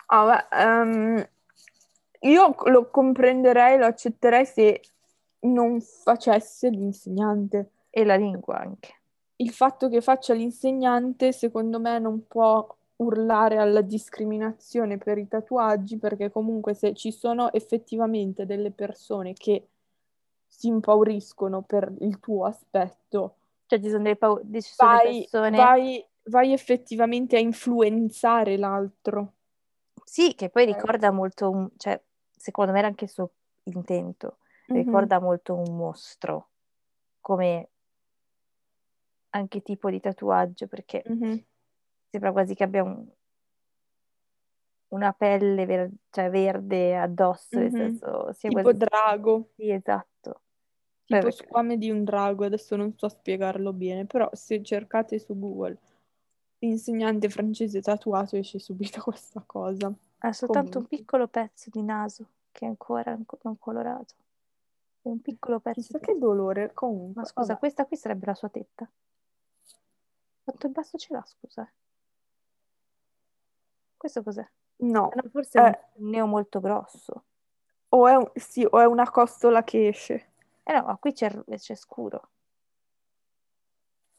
Ah, beh, ehm, io lo comprenderei, lo accetterei se non facesse l'insegnante. E la lingua anche. Il fatto che faccia l'insegnante, secondo me, non può urlare alla discriminazione per i tatuaggi, perché comunque se ci sono effettivamente delle persone che si impauriscono per il tuo aspetto, Cioè ci sono delle, pau- ci sono delle vai, persone... vai, vai effettivamente a influenzare l'altro. Sì, che poi Ok. ricorda molto, un- cioè, secondo me era anche il suo intento, Mhm. ricorda molto un mostro, come anche tipo di tatuaggio, perché Mhm. Sembra quasi che abbia un- una pelle ver- cioè, verde addosso, nel Mhm. senso, sia Tipo quasi... drago, Sì, esatto. Tipo perché- squame di un drago, adesso non so spiegarlo bene, però se cercate su Google insegnante francese tatuato esce subito questa cosa. Ha soltanto un Comunque. piccolo pezzo di naso che è ancora anco- non colorato. È un piccolo pezzo Chissà che dolore, comunque. Ma scusa, vabbè. questa qui sarebbe la sua tetta? Quanto in basso ce l'ha, scusa? Questo cos'è? No, Ah, no, forse è un Eh. un neo molto grosso. o è, un- sì, o è una costola che esce. Eh no, ma qui c'è c'è scuro.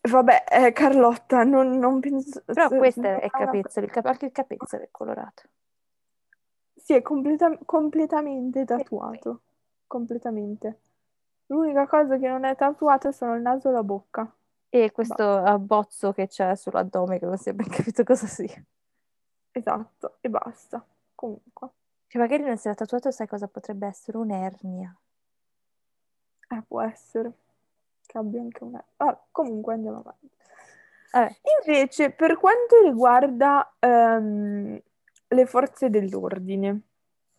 Vabbè, eh, Carlotta, non, non penso... Però questo non è il una- capezzolo, cap- anche il capezzolo è colorato. Sì, è completa- completamente tatuato. Completamente. L'unica cosa che non è tatuata sono il naso e la bocca. E questo abbozzo che c'è sull'addome che non si è ben capito cosa sia. Esatto, e basta. Comunque. Che magari non si era tatuato, sai cosa potrebbe essere? Un'ernia. Eh, può essere che abbia anche una... Ah, comunque andiamo avanti. Eh, Invece, per quanto riguarda ehm, le forze dell'ordine,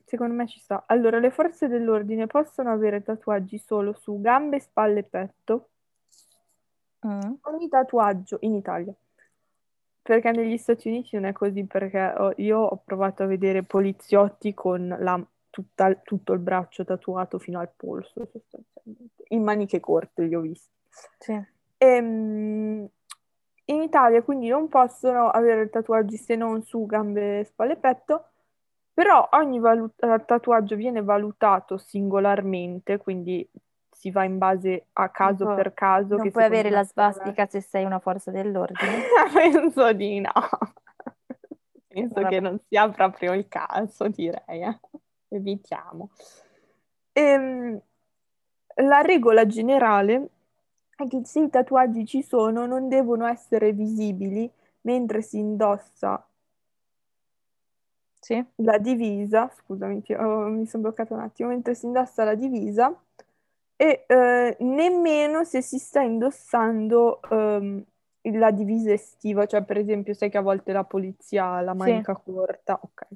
secondo me ci sta. Allora, le forze dell'ordine possono avere tatuaggi solo su gambe, spalle e petto. mm, Ogni tatuaggio in Italia. Perché negli Stati Uniti non è così, perché ho- io ho provato a vedere poliziotti con la- tutta- tutto il braccio tatuato fino al polso, sostanzialmente. In maniche corte li ho visti. sì. Ehm, in Italia quindi non possono avere tatuaggi se non su gambe, spalle e petto, però ogni valu- eh, tatuaggio viene valutato singolarmente, quindi si va in base a caso può- per caso. Non puoi avere la svastica se sei una forza dell'ordine. Penso di no. Penso Vabbè. che non sia proprio il caso, direi. eh. Evitiamo. Ehm, la regola generale è che se i tatuaggi ci sono non devono essere visibili mentre si indossa Sì? la divisa, scusami, ti- oh, mi sono bloccata un attimo, mentre si indossa la divisa e eh, nemmeno se si sta indossando ehm, la divisa estiva, cioè per esempio sai che a volte la polizia ha la Sì. manica corta, ok,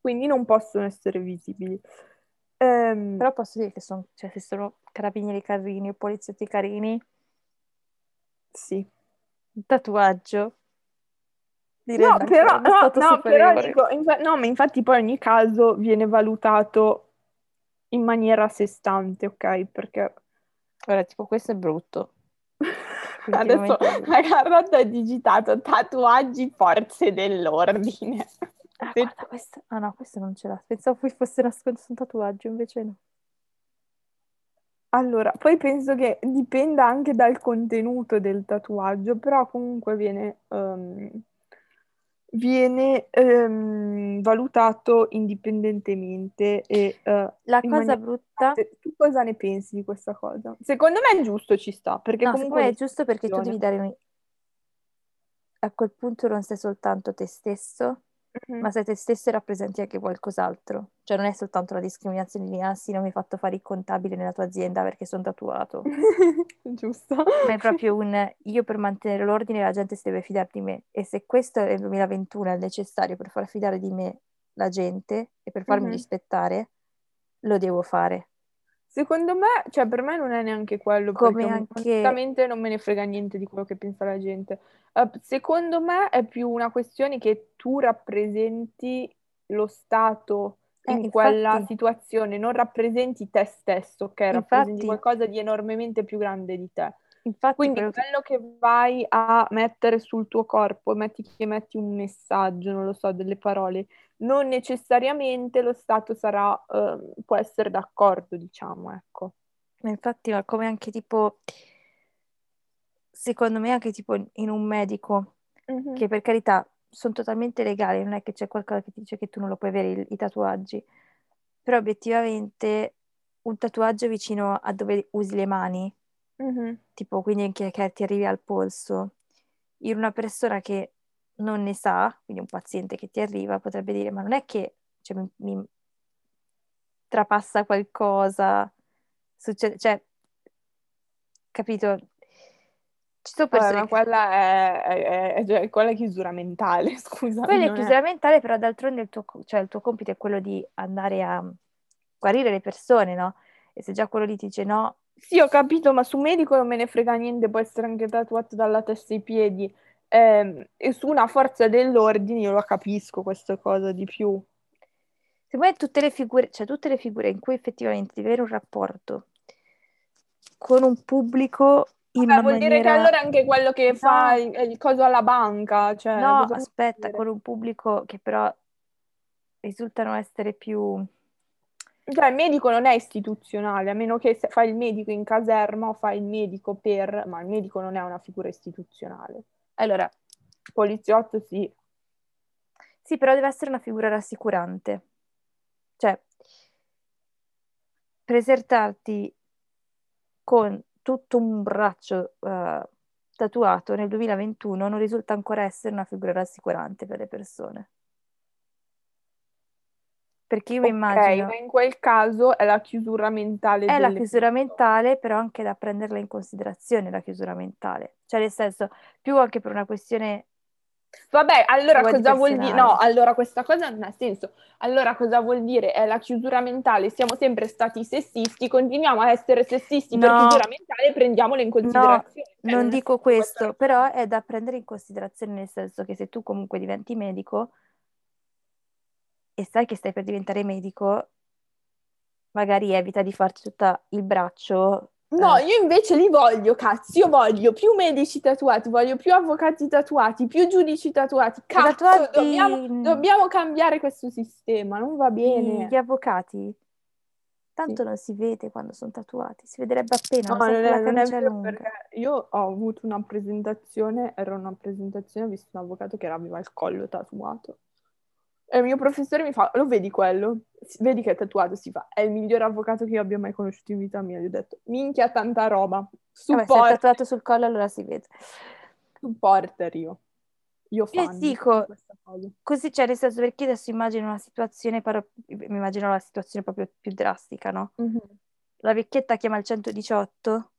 quindi non possono essere visibili. Ehm, Però posso dire che sono, cioè, se sono carabinieri carini o poliziotti carini, sì. tatuaggio No, però, no, no, però dico, infa- no, ma infatti poi ogni caso viene valutato in maniera a sé stante, ok? Perché Ora, tipo, questo è brutto. adesso la Carlotta ha digitato tatuaggi forze dell'ordine. Ah, guarda, questo... Ah no, questo non ce l'ha. Pensavo poi fosse nascosto un tatuaggio, invece no. Allora, poi penso che dipenda anche dal contenuto del tatuaggio, però comunque viene, ehm, viene ehm, valutato indipendentemente e eh, La cosa maniera brutta... Tu cosa ne pensi di questa cosa? Secondo me è giusto, ci sta, perché No, comunque secondo me è giusto perché tu devi dare un... A quel punto non sei soltanto te stesso, Ma sei te stesso rappresenti anche qualcos'altro. Cioè non è soltanto la discriminazione di ah sì, non mi hai fatto fare il contabile nella tua azienda perché sono tatuato. Giusto. Ma è proprio un io per mantenere l'ordine la gente si deve fidare di me. E se questo nel 2021 è necessario per far fidare di me la gente e per farmi Mhm. rispettare, lo devo fare. Secondo me, cioè per me non è neanche quello, Come perché anche- onestamente non me ne frega niente di quello che pensa la gente. Eh, secondo me è più una questione che tu rappresenti lo Stato Eh, in infatti. quella situazione, non rappresenti te stesso, ok? Rappresenti Infatti. qualcosa di enormemente più grande di te. Infatti, Quindi quello che- vai a mettere sul tuo corpo, metti che metti un messaggio, non lo so, delle parole, non necessariamente lo Stato sarà, ehm, può essere d'accordo, diciamo, ecco. Ma infatti, ma come anche tipo, secondo me anche tipo in un medico, Mhm. che per carità sono totalmente legali, non è che c'è qualcosa che ti dice che tu non lo puoi avere il- i tatuaggi, però obiettivamente un tatuaggio vicino a dove usi le mani, Mhm. tipo quindi anche che ti arrivi al polso, in una persona che non ne sa, quindi un paziente che ti arriva, potrebbe dire, ma non è che cioè, mi, mi trapassa qualcosa, succede, cioè, capito? Ci sono Vabbè, persone ma che... quella è, è- è- cioè, quella è chiusura mentale, scusa. Quella è chiusura mentale, però d'altronde il tuo, cioè, il tuo compito è quello di andare a guarire le persone, no? E se già quello lì ti dice no, Sì, ho capito, ma su medico non me ne frega niente, può essere anche tatuato dalla testa ai piedi. Ehm, e su una forza dell'ordine io lo capisco questa cosa di più. secondo me tutte le figure, cioè tutte le figure in cui effettivamente devi avere un rapporto con un pubblico in Vabbè, vuol dire che maniera... allora anche quello che No. fa il, il coso alla banca, cioè, No, aspetta, con un pubblico che però risultano essere più... Cioè, il medico non è istituzionale, a meno che fai il medico in caserma o fai il medico per... Ma il medico non è una figura istituzionale. Allora, poliziotto sì. sì, però deve essere una figura rassicurante. Cioè, presentarti con tutto un braccio eh, tatuato nel 2021 non risulta ancora essere una figura rassicurante per le persone. Perché io mi Ok, immagino... ma in quel caso è la chiusura mentale È la chiusura persone. mentale, però anche da prenderla in considerazione, la chiusura mentale. Cioè, nel senso, più anche per una questione Vabbè, allora cosa vuol dire? No, allora questa cosa non ha senso. Allora cosa vuol dire? È la chiusura mentale, siamo sempre stati sessisti, continuiamo a essere sessisti per No. chiusura mentale e prendiamole in No, considerazione. Cioè, non ha dico questo, però è da prendere in considerazione nel senso che se tu comunque diventi medico e sai che stai per diventare medico, magari evita di farti tutto il braccio. No, eh, io invece li voglio, cazzo, io voglio più medici tatuati, voglio più avvocati tatuati, più giudici tatuati. Cazzo, tatuati- dobbiamo, dobbiamo cambiare questo sistema, non va bene. gli avvocati, tanto Sì. non si vede quando sono tatuati, si vedrebbe appena, No, non è, non è vero perché io ho avuto una presentazione, era una presentazione, ho visto un avvocato che aveva il collo tatuato. E il mio professore mi fa, lo vedi quello? Vedi che è tatuato? Si fa, è il miglior avvocato che io abbia mai conosciuto in vita mia. Gli ho detto, minchia tanta roba, Vabbè, se è tatuato sul collo allora si vede. supporter io. Io fan dico- di questa cosa. Così, cioè, nel senso, perché adesso immagino una situazione, paro- mi immagino la situazione proprio più drastica, no? Mhm. La vecchietta chiama il 118,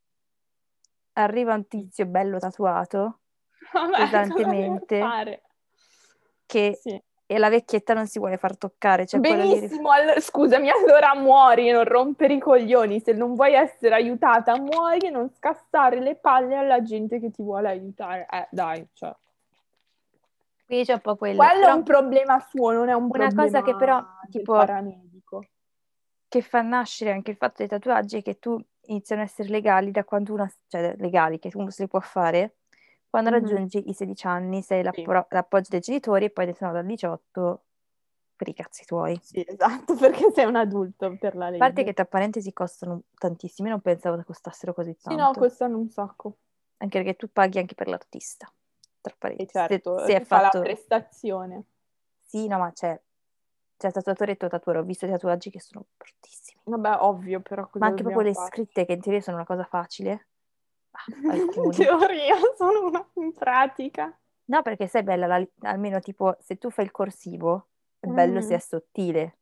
arriva un tizio bello tatuato, Vabbè, Pesantemente. che Sì. E la vecchietta non si vuole far toccare, cioè. Benissimo, allo- scusami, allora muori e non rompere i coglioni. Se non vuoi essere aiutata, muori e non scassare le palle alla gente che ti vuole aiutare. Eh, dai, cioè. Quindi c'è un po' quello. Quello Però è un problema suo, non è un Una problema cosa che però, tipo- paramedico. che fa nascere anche il fatto dei tatuaggi è che tu iniziano a essere legali da quando uno, cioè legali, che uno se li può fare, quando Mhm. raggiungi i 16 anni, sei Sì. l'appro- l'appoggio dei genitori e poi se no dal 18 per i cazzi tuoi. Sì, esatto, perché sei un adulto per la A legge. parte che tra parentesi costano tantissimo, io non pensavo che costassero così Sì, no, tanto. costano un sacco. Anche perché tu paghi anche per l'artista, tra E parentesi. certo, se, se è fatto... la prestazione. Sì, no, ma c'è, c'è tatuatore e tatuatore, ho visto i tatuaggi che sono bruttissimi. Vabbè, ovvio, però Ma anche proprio le fare? scritte, che in teoria sono una cosa facile. In teoria sono una in pratica. No, perché sai, bella, la- almeno tipo, se tu fai il corsivo, è bello Mm. se è sottile,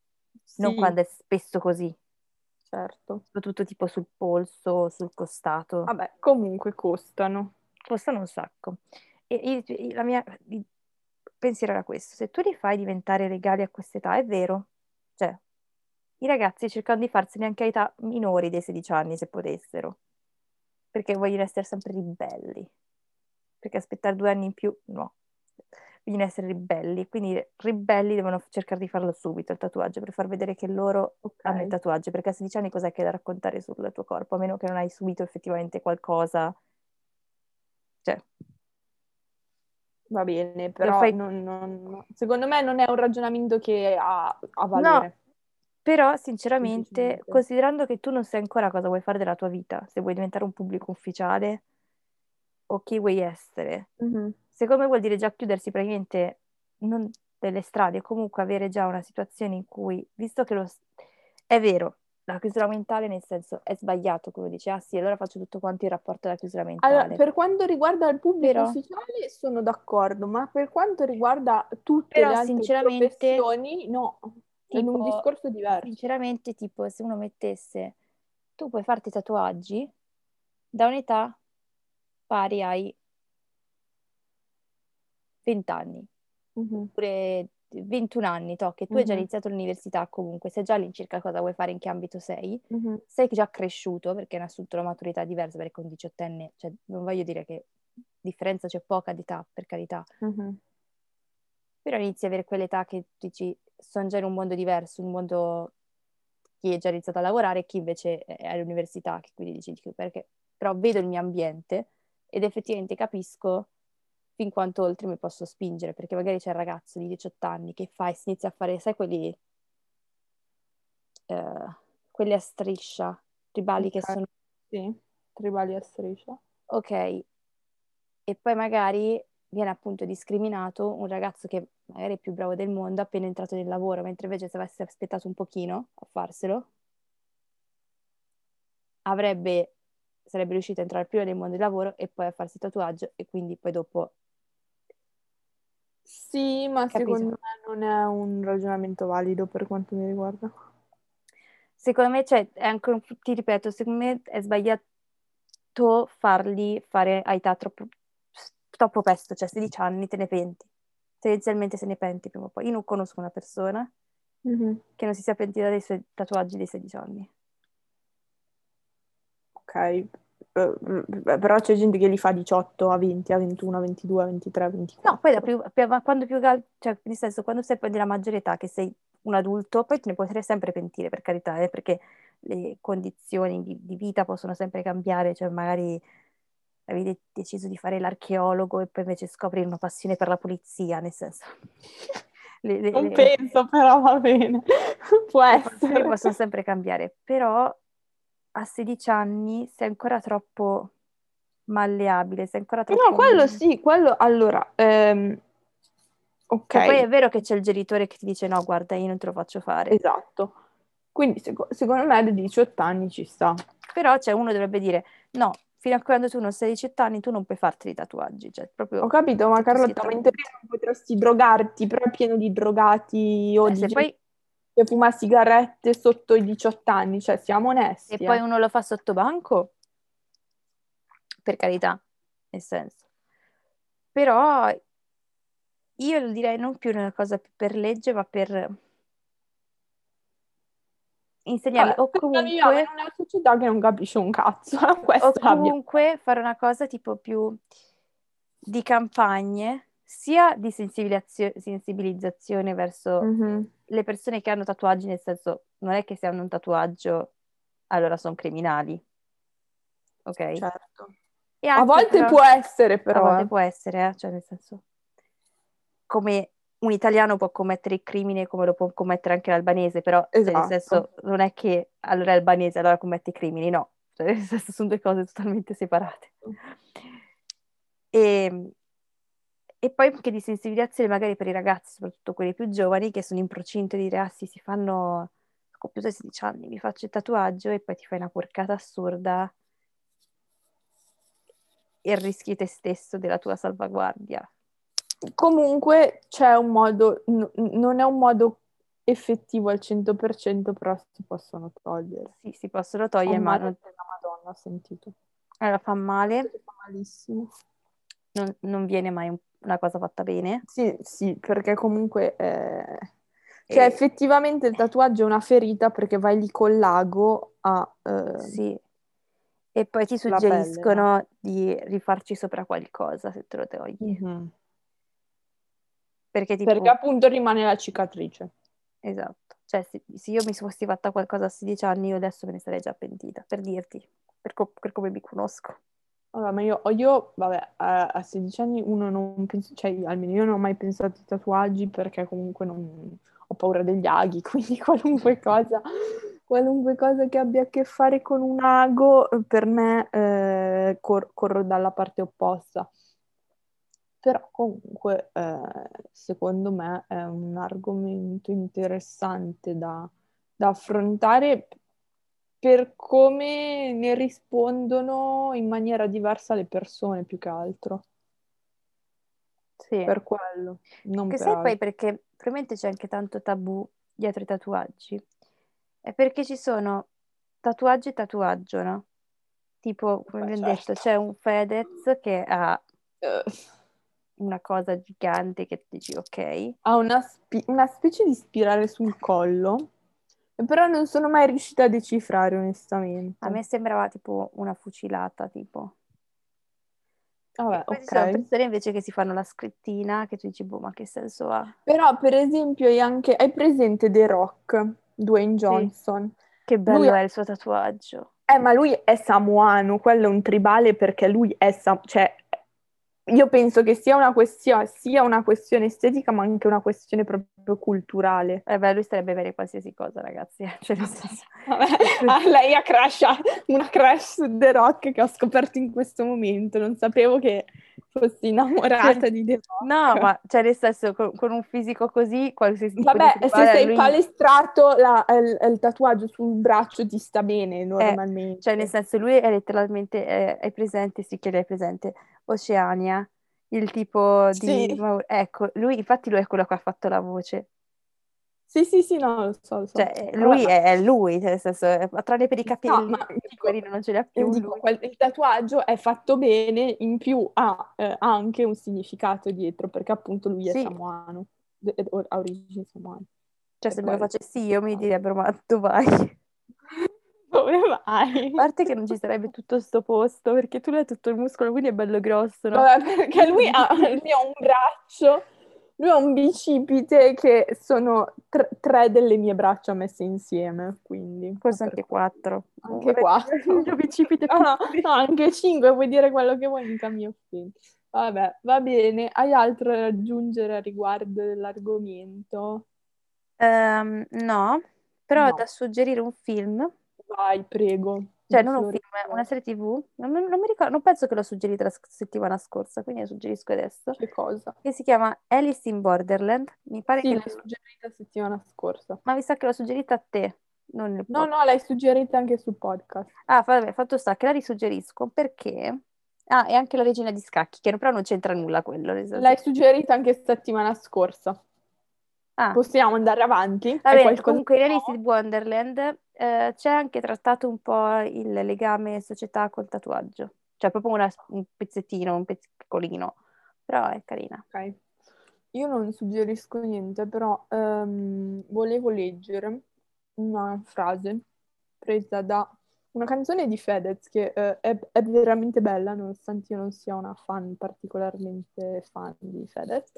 non Sì, quando è spesso così, certo. soprattutto tipo sul polso, sul costato. Vabbè, comunque costano. Costano un sacco. E io- la mia il pensiero era questo, se tu li fai diventare legali a quest'età, è vero, cioè, i ragazzi cercano di farsene anche a età minori dei 16 anni, se potessero, perché vogliono essere sempre ribelli, perché aspettare due anni in più, no, vogliono essere ribelli, quindi ribelli devono cercare di farlo subito, il tatuaggio, per far vedere che loro Ok. hanno il tatuaggio, perché a 16 anni cos'è che da raccontare sul tuo corpo, a meno che non hai subito effettivamente qualcosa, cioè... Va bene, però fai- non- non- secondo me non è un ragionamento che ha, ha valore. Però, sinceramente, considerando che tu non sai ancora cosa vuoi fare della tua vita, se vuoi diventare un pubblico ufficiale o chi vuoi essere, Mhm. secondo me vuol dire già chiudersi praticamente non delle strade, comunque avere già una situazione in cui, visto che lo... È vero, la chiusura mentale nel senso è sbagliato, come dice, ah sì, allora faccio tutto quanto in rapporto alla chiusura mentale. Allora, per quanto riguarda il pubblico Però- ufficiale sono d'accordo, ma per quanto riguarda tutte Però, le altre sinceramente, professioni, no, è un tipo, discorso diverso. Sinceramente, tipo, se uno mettesse, tu puoi farti tatuaggi da un'età pari ai 20 anni, Mhm. oppure 21 anni, to, che tu hai già Mhm. iniziato l'università comunque, sai già all'incirca cosa vuoi fare, in che ambito sei, Mhm. sei già cresciuto perché hai assunto una maturità diversa, perché con 18 cioè non voglio dire che differenza c'è poca di età, per carità, Mhm. però inizi a avere quell'età che dici, sono già in un mondo diverso, un mondo chi è già iniziato a lavorare e chi invece è all'università, che quindi dici, dico, perché però vedo il mio ambiente ed effettivamente capisco fin quanto oltre mi posso spingere, perché magari c'è il ragazzo di 18 anni che fa e si inizia a fare, sai, quelli, eh, quelli a striscia, tribali che Ok. sono, Sì, tribali a striscia. ok, e poi magari viene appunto discriminato un ragazzo che magari è più bravo del mondo, appena entrato nel lavoro, mentre invece se avesse aspettato un pochino a farselo, avrebbe, sarebbe riuscito a entrare prima nel mondo del lavoro e poi a farsi il tatuaggio e quindi poi dopo Sì, ma Capito? secondo me non è un ragionamento valido per quanto mi riguarda. Secondo me, cioè, è anche ti ripeto, secondo me è sbagliato farli fare a età troppo, troppo presto, cioè 16 anni te ne penti. Tendenzialmente se ne penti prima o poi. Io non conosco una persona Mhm. che non si sia pentita dei suoi tatuaggi dei 16 anni. Ok, Eh, eh, però c'è gente che li fa a 18, a 20, a 21, a 22, a 23, a 24. No, poi da più, più quando più, cioè, nel senso, quando sei poi della maggiore età, che sei un adulto, poi te ne potrai sempre pentire, per carità, eh, perché le condizioni di, di vita possono sempre cambiare, cioè magari avevi deciso di fare l'archeologo e poi invece scopri una passione per la pulizia, nel senso... le- le- Non le- penso, però va bene. Può essere. possono sempre cambiare, però a 16 anni sei ancora troppo malleabile, sei ancora troppo... No, quello sì, quello allora. ehm, ok, Cioè, poi è vero che c'è il genitore che ti dice no, guarda, io non te lo faccio fare. esatto. Quindi seco- secondo me da 18 anni ci sta. Però cioè, uno dovrebbe dire no, fino a quando tu non sei 18 anni tu non puoi farti i tatuaggi. Cioè, proprio... Ho capito, ma Carlotta, ma in teoria non potresti drogarti, però è pieno di drogati o Eh, di se gente poi, che fuma sigarette sotto i 18 anni, cioè siamo onesti. poi eh. uno lo fa sotto banco, per carità, nel senso. Però io lo direi non più una cosa per legge, ma per insegnargli Vabbè, o comunque... in una società che non capisce un cazzo, o questo l'abbiamo. comunque fare una cosa tipo più di campagne, sia di sensibilizio- sensibilizzazione verso Mhm, le persone che hanno tatuaggi, nel senso, non è che se hanno un tatuaggio allora sono criminali, ok? certo. E A volte però- può essere, a però. volte eh. può essere, eh, Cioè nel senso, come un italiano può commettere il crimine come lo può commettere anche l'albanese, però cioè, nel Esatto. senso non è che allora è albanese allora commette i crimini, no, Cioè, nel senso sono due cose totalmente separate. E, e poi anche di sensibilizzazione magari per i ragazzi, soprattutto quelli più giovani, che sono in procinto di dire, ah sì, si fanno, ho compiuto 16 anni, mi faccio il tatuaggio e poi ti fai una porcata assurda e rischi te stesso della tua salvaguardia. Comunque c'è un modo, n- non è un modo effettivo al 100%, però si possono togliere. Sì, si possono togliere, ma male non, della Madonna, ho sentito. allora, fa male, Fa malissimo. non, non viene mai un- una cosa fatta bene. Sì, sì, perché comunque... eh, Cioè, E- effettivamente il tatuaggio è una ferita perché vai lì col lago a... eh, Sì. E poi ti La pelle, suggeriscono di rifarci sopra qualcosa se te lo togli. mhm. Perché tipo, Perché appunto rimane la cicatrice. esatto. Cioè, se, se io mi fossi fatta qualcosa a 16 anni, io adesso me ne sarei già pentita, per dirti, per, co- per come mi conosco. Vabbè, ma io, io, vabbè, a, a 16 anni uno non pensa, cioè almeno io non ho mai pensato ai tatuaggi perché comunque non, ho paura degli aghi, quindi qualunque cosa, qualunque cosa che abbia a che fare con un ago, per me eh, cor- corro dalla parte opposta. Però comunque, eh, secondo me è un argomento interessante da, da affrontare per come ne rispondono in maniera diversa le persone, più che altro. Sì. Per quello, non Che per sai poi altro. perché probabilmente c'è anche tanto tabù dietro i tatuaggi? È perché ci sono tatuaggi e tatuaggio, no? Tipo, come abbiamo certo. detto, c'è un Fedez che ha Eh, una cosa gigante che dici ok, ha una, spi- una specie di spirale sul collo, però non sono mai riuscita a decifrare onestamente. a me sembrava tipo una fucilata, tipo. Vabbè, Poi ci sono persone invece che si fanno la scrittina, che tu dici, boh, ma che senso ha? Però, per esempio, hai anche... hai presente The Rock, Dwayne Johnson? Che bello Lui è il suo tatuaggio. Eh, ma lui è samoano, quello è un tribale perché lui è sam- cioè io penso che sia una questione, sia una questione estetica, ma anche una questione proprio culturale. Eh beh, lui starebbe bene qualsiasi cosa, ragazzi. eh. Cioè, nel senso- Vabbè, ah, lei ha crash, una crash su The Rock che ho scoperto in questo momento. Non sapevo che fossi innamorata di The Rock. No, ma cioè nel senso, con, con un fisico così, qualsiasi Vabbè, se sei lui- palestrato, la- il, il tatuaggio sul braccio ti sta bene normalmente. Cioè, nel senso, lui è letteralmente, è, è presente, si chiede è presente, Oceania, il tipo di... Sì. Mau- Ecco, lui, infatti lui è quello che ha fatto la voce. Sì, sì, sì, no, lo so, lo so. Cioè, lui Vabbè, è, lui, cioè, nel senso, eh, tranne per i No, capelli, ma che dico, non ce li ha più, io dico, quel- il tatuaggio è fatto bene, in più ha eh, anche un significato dietro, perché appunto lui è Sì. samoano, de- ha origini samoane. Cioè, se me lo facessi io mi direbbero, ma dove vai? Dove vai? A parte che non ci sarebbe tutto sto posto, perché tu hai tutto il muscolo, quindi è bello grosso, no? Vabbè, perché lui ha, lui ha un braccio, lui ha un bicipite che sono tre, tre delle mie braccia messe insieme, quindi... Forse anche quattro. Anche quattro. Il mio bicipite No, no, piccolo. no, anche cinque, puoi dire quello che vuoi, mica mi offendi. Vabbè, va bene. Hai altro da aggiungere a riguardo dell'argomento? Ehm, no, però No. da suggerire un film, Vai, prego. cioè non un film, una serie TV, non, mi- non mi ricordo, non penso che l'ho suggerita la settimana scorsa, quindi la suggerisco adesso, Che cosa? che si chiama Alice in Borderland. Mi pare Sì, che... l'hai suggerita settimana scorsa. Ma mi sa che l'ho suggerita a te, non il No, no, l'hai suggerita anche sul podcast. Ah, vabbè, fatto sta che la risuggerisco perché... Ah, e anche la regina di scacchi, che però non c'entra nulla quello. nel L'hai suggerita anche settimana scorsa. Ah, Possiamo andare avanti? va Hai bene, qualcosa comunque in Wonderland eh, c'è anche trattato un po' il legame società col tatuaggio. Cioè proprio una- un pezzettino, un pezzicolino. Però è carina. Ok. Io non suggerisco niente, però ehm, volevo leggere una frase presa da una canzone di Fedez che eh, è, è veramente bella, nonostante io non sia una fan particolarmente fan di Fedez.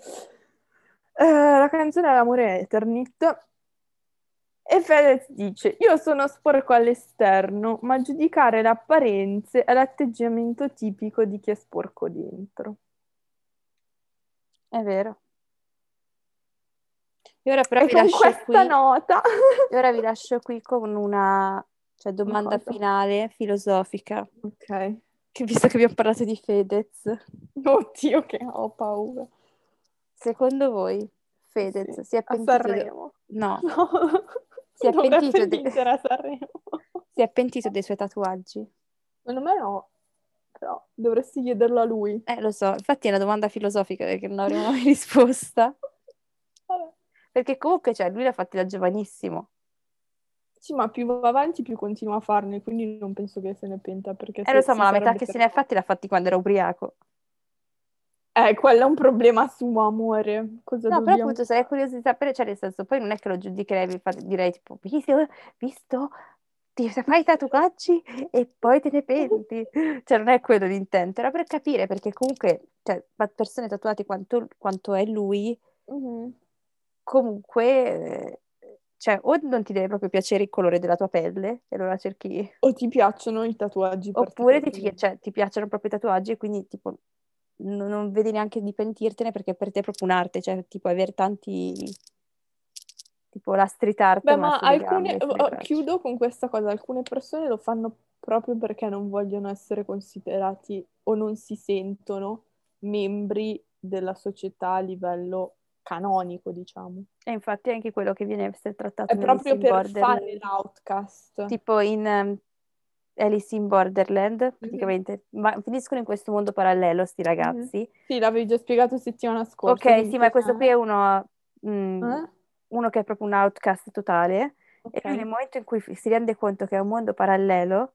Eh, la canzone è L'amore Eternit e Fedez dice: Io sono sporco all'esterno, ma giudicare le apparenze è l'atteggiamento tipico di chi è sporco dentro. È vero. E ora però E vi con lascio questa qui, nota, e ora vi lascio qui con una cioè, domanda cosa? finale filosofica. ok. Che visto che abbiamo parlato di Fedez, Oddio, che ho paura. secondo voi Fedez Sì, si è pentito Sanremo. No, No, Si è pentito de- si è pentito dei suoi tatuaggi? Secondo me no, però dovresti chiederlo a lui. Eh, lo so, infatti è una domanda filosofica perché non avremo mai risposta. Vabbè. Perché comunque, cioè, lui l'ha fatti da giovanissimo. Sì, ma più va avanti più continua a farne, quindi non penso che se ne penta perché Eh, lo so, ma la metà che se ne fermato. fatti l'ha fatti quando era ubriaco. Eh, quello è un problema suo, amore. Cosa No, però appunto sarei curiosa di sapere, cioè nel senso, poi non è che lo giudicherei, infatti direi tipo, visto, visto, ti fai i tatuaggi e poi te ne penti. Cioè non è quello l'intento, era per capire, perché comunque, cioè, persone tatuate quanto, quanto è lui, Mhm. comunque, eh, cioè, o non ti deve proprio piacere il colore della tua pelle, e allora cerchi... O ti piacciono i tatuaggi Oppure ti, cioè, ti piacciono proprio i tatuaggi e quindi tipo non, non vedi neanche di pentirtene perché per te è proprio un'arte, cioè tipo avere tanti tipo la street art Beh, ma alcune, gambe oh, braccia. chiudo con questa cosa, alcune persone lo fanno proprio perché non vogliono essere considerati o non si sentono membri della società a livello canonico, diciamo. E infatti anche quello che viene trattato È proprio per fare Borderland. l'outcast. Tipo in ehm, Alice in Borderland, praticamente ma- finiscono in questo mondo parallelo sti ragazzi. Sì, l'avevi già spiegato settimana scorsa. Ok, sì, ma questo eh? qui è uno, mm, Eh? uno che è proprio un outcast totale. E lui nel momento in cui si rende conto che è un mondo parallelo,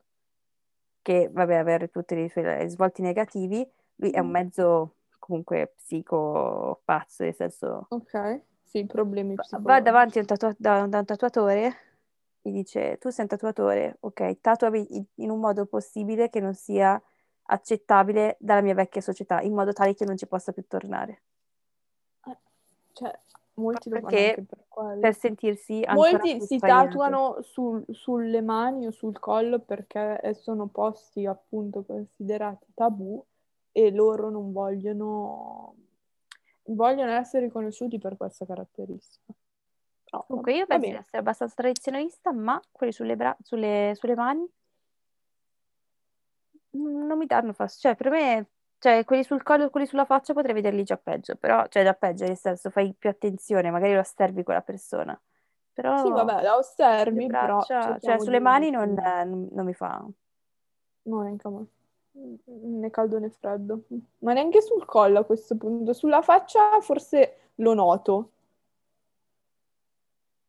che vabbè, avere tutti i suoi risvolti negativi, lui è un Mhm. mezzo comunque psico pazzo, nel senso Ok, sì, problemi va- va psicologici. davanti a un, da, da un tatuatore, gli dice tu sei un tatuatore, ok, tatuami in, un modo possibile che non sia accettabile dalla mia vecchia società, in modo tale che non ci possa più tornare, Eh, Cioè, molti lo perché per per sentirsi Molti si tatuano sul- sulle mani o sul collo perché sono posti appunto considerati tabù e loro non vogliono, vogliono essere riconosciuti per questa caratteristica. Però, Comunque io penso di essere abbastanza tradizionalista, ma quelli sulle, bra- sulle, sulle mani non mi danno fastidio. Cioè, per me, cioè, quelli sul collo e quelli sulla faccia potrei vederli già peggio, però, cioè, già peggio, nel senso, fai più attenzione, magari lo osservi quella persona. Sì, Però vabbè, la osservi, però braccia, cioè, cerchiamo sulle mani non- non mi fa. No, neanche a me. né caldo né freddo. Ma neanche sul collo a questo punto. Sulla faccia forse lo noto.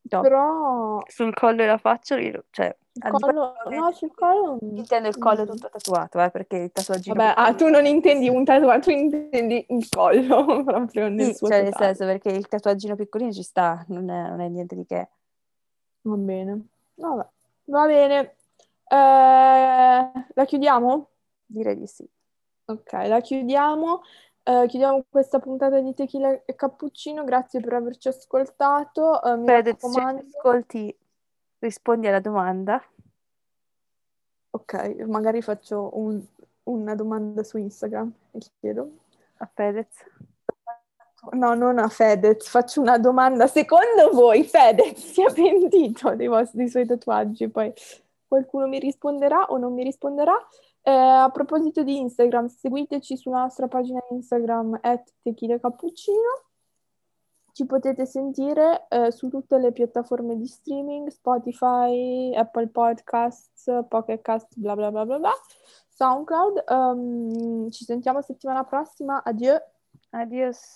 No. Però Sul collo e la faccia, cioè, di collo, no, sul collo... intendo il collo tutto tatuato, eh, perché il tatuaggino Vabbè, ah, tu non intendi un tatuaggio, tu intendi il collo proprio nel Sì, suo cioè nel senso perché il tatuaggino piccolino ci sta, non è, non è niente di che. Va bene. Vabbè. Va bene. Eh, la chiudiamo? Direi di sì. Ok, la chiudiamo. Eh, chiudiamo questa puntata di Tequila e Cappuccino. Grazie per averci ascoltato. Eh, mi raccomando. ascolti, rispondi alla domanda. Ok, magari faccio un- una domanda su Instagram e chiedo. A Fedez. No, non a Fedez, faccio una domanda. Secondo voi Fedez si è pentito dei, vostri, dei suoi tatuaggi? Poi qualcuno mi risponderà o non mi risponderà. Eh, a proposito di Instagram, seguiteci sulla nostra pagina Instagram at Tequila Cappuccino. Ci potete sentire eh, su tutte le piattaforme di streaming, Spotify, Apple Podcasts, Pocket Cast, bla bla bla bla bla, SoundCloud. Ehm, ci sentiamo settimana prossima. Adieu. Adios.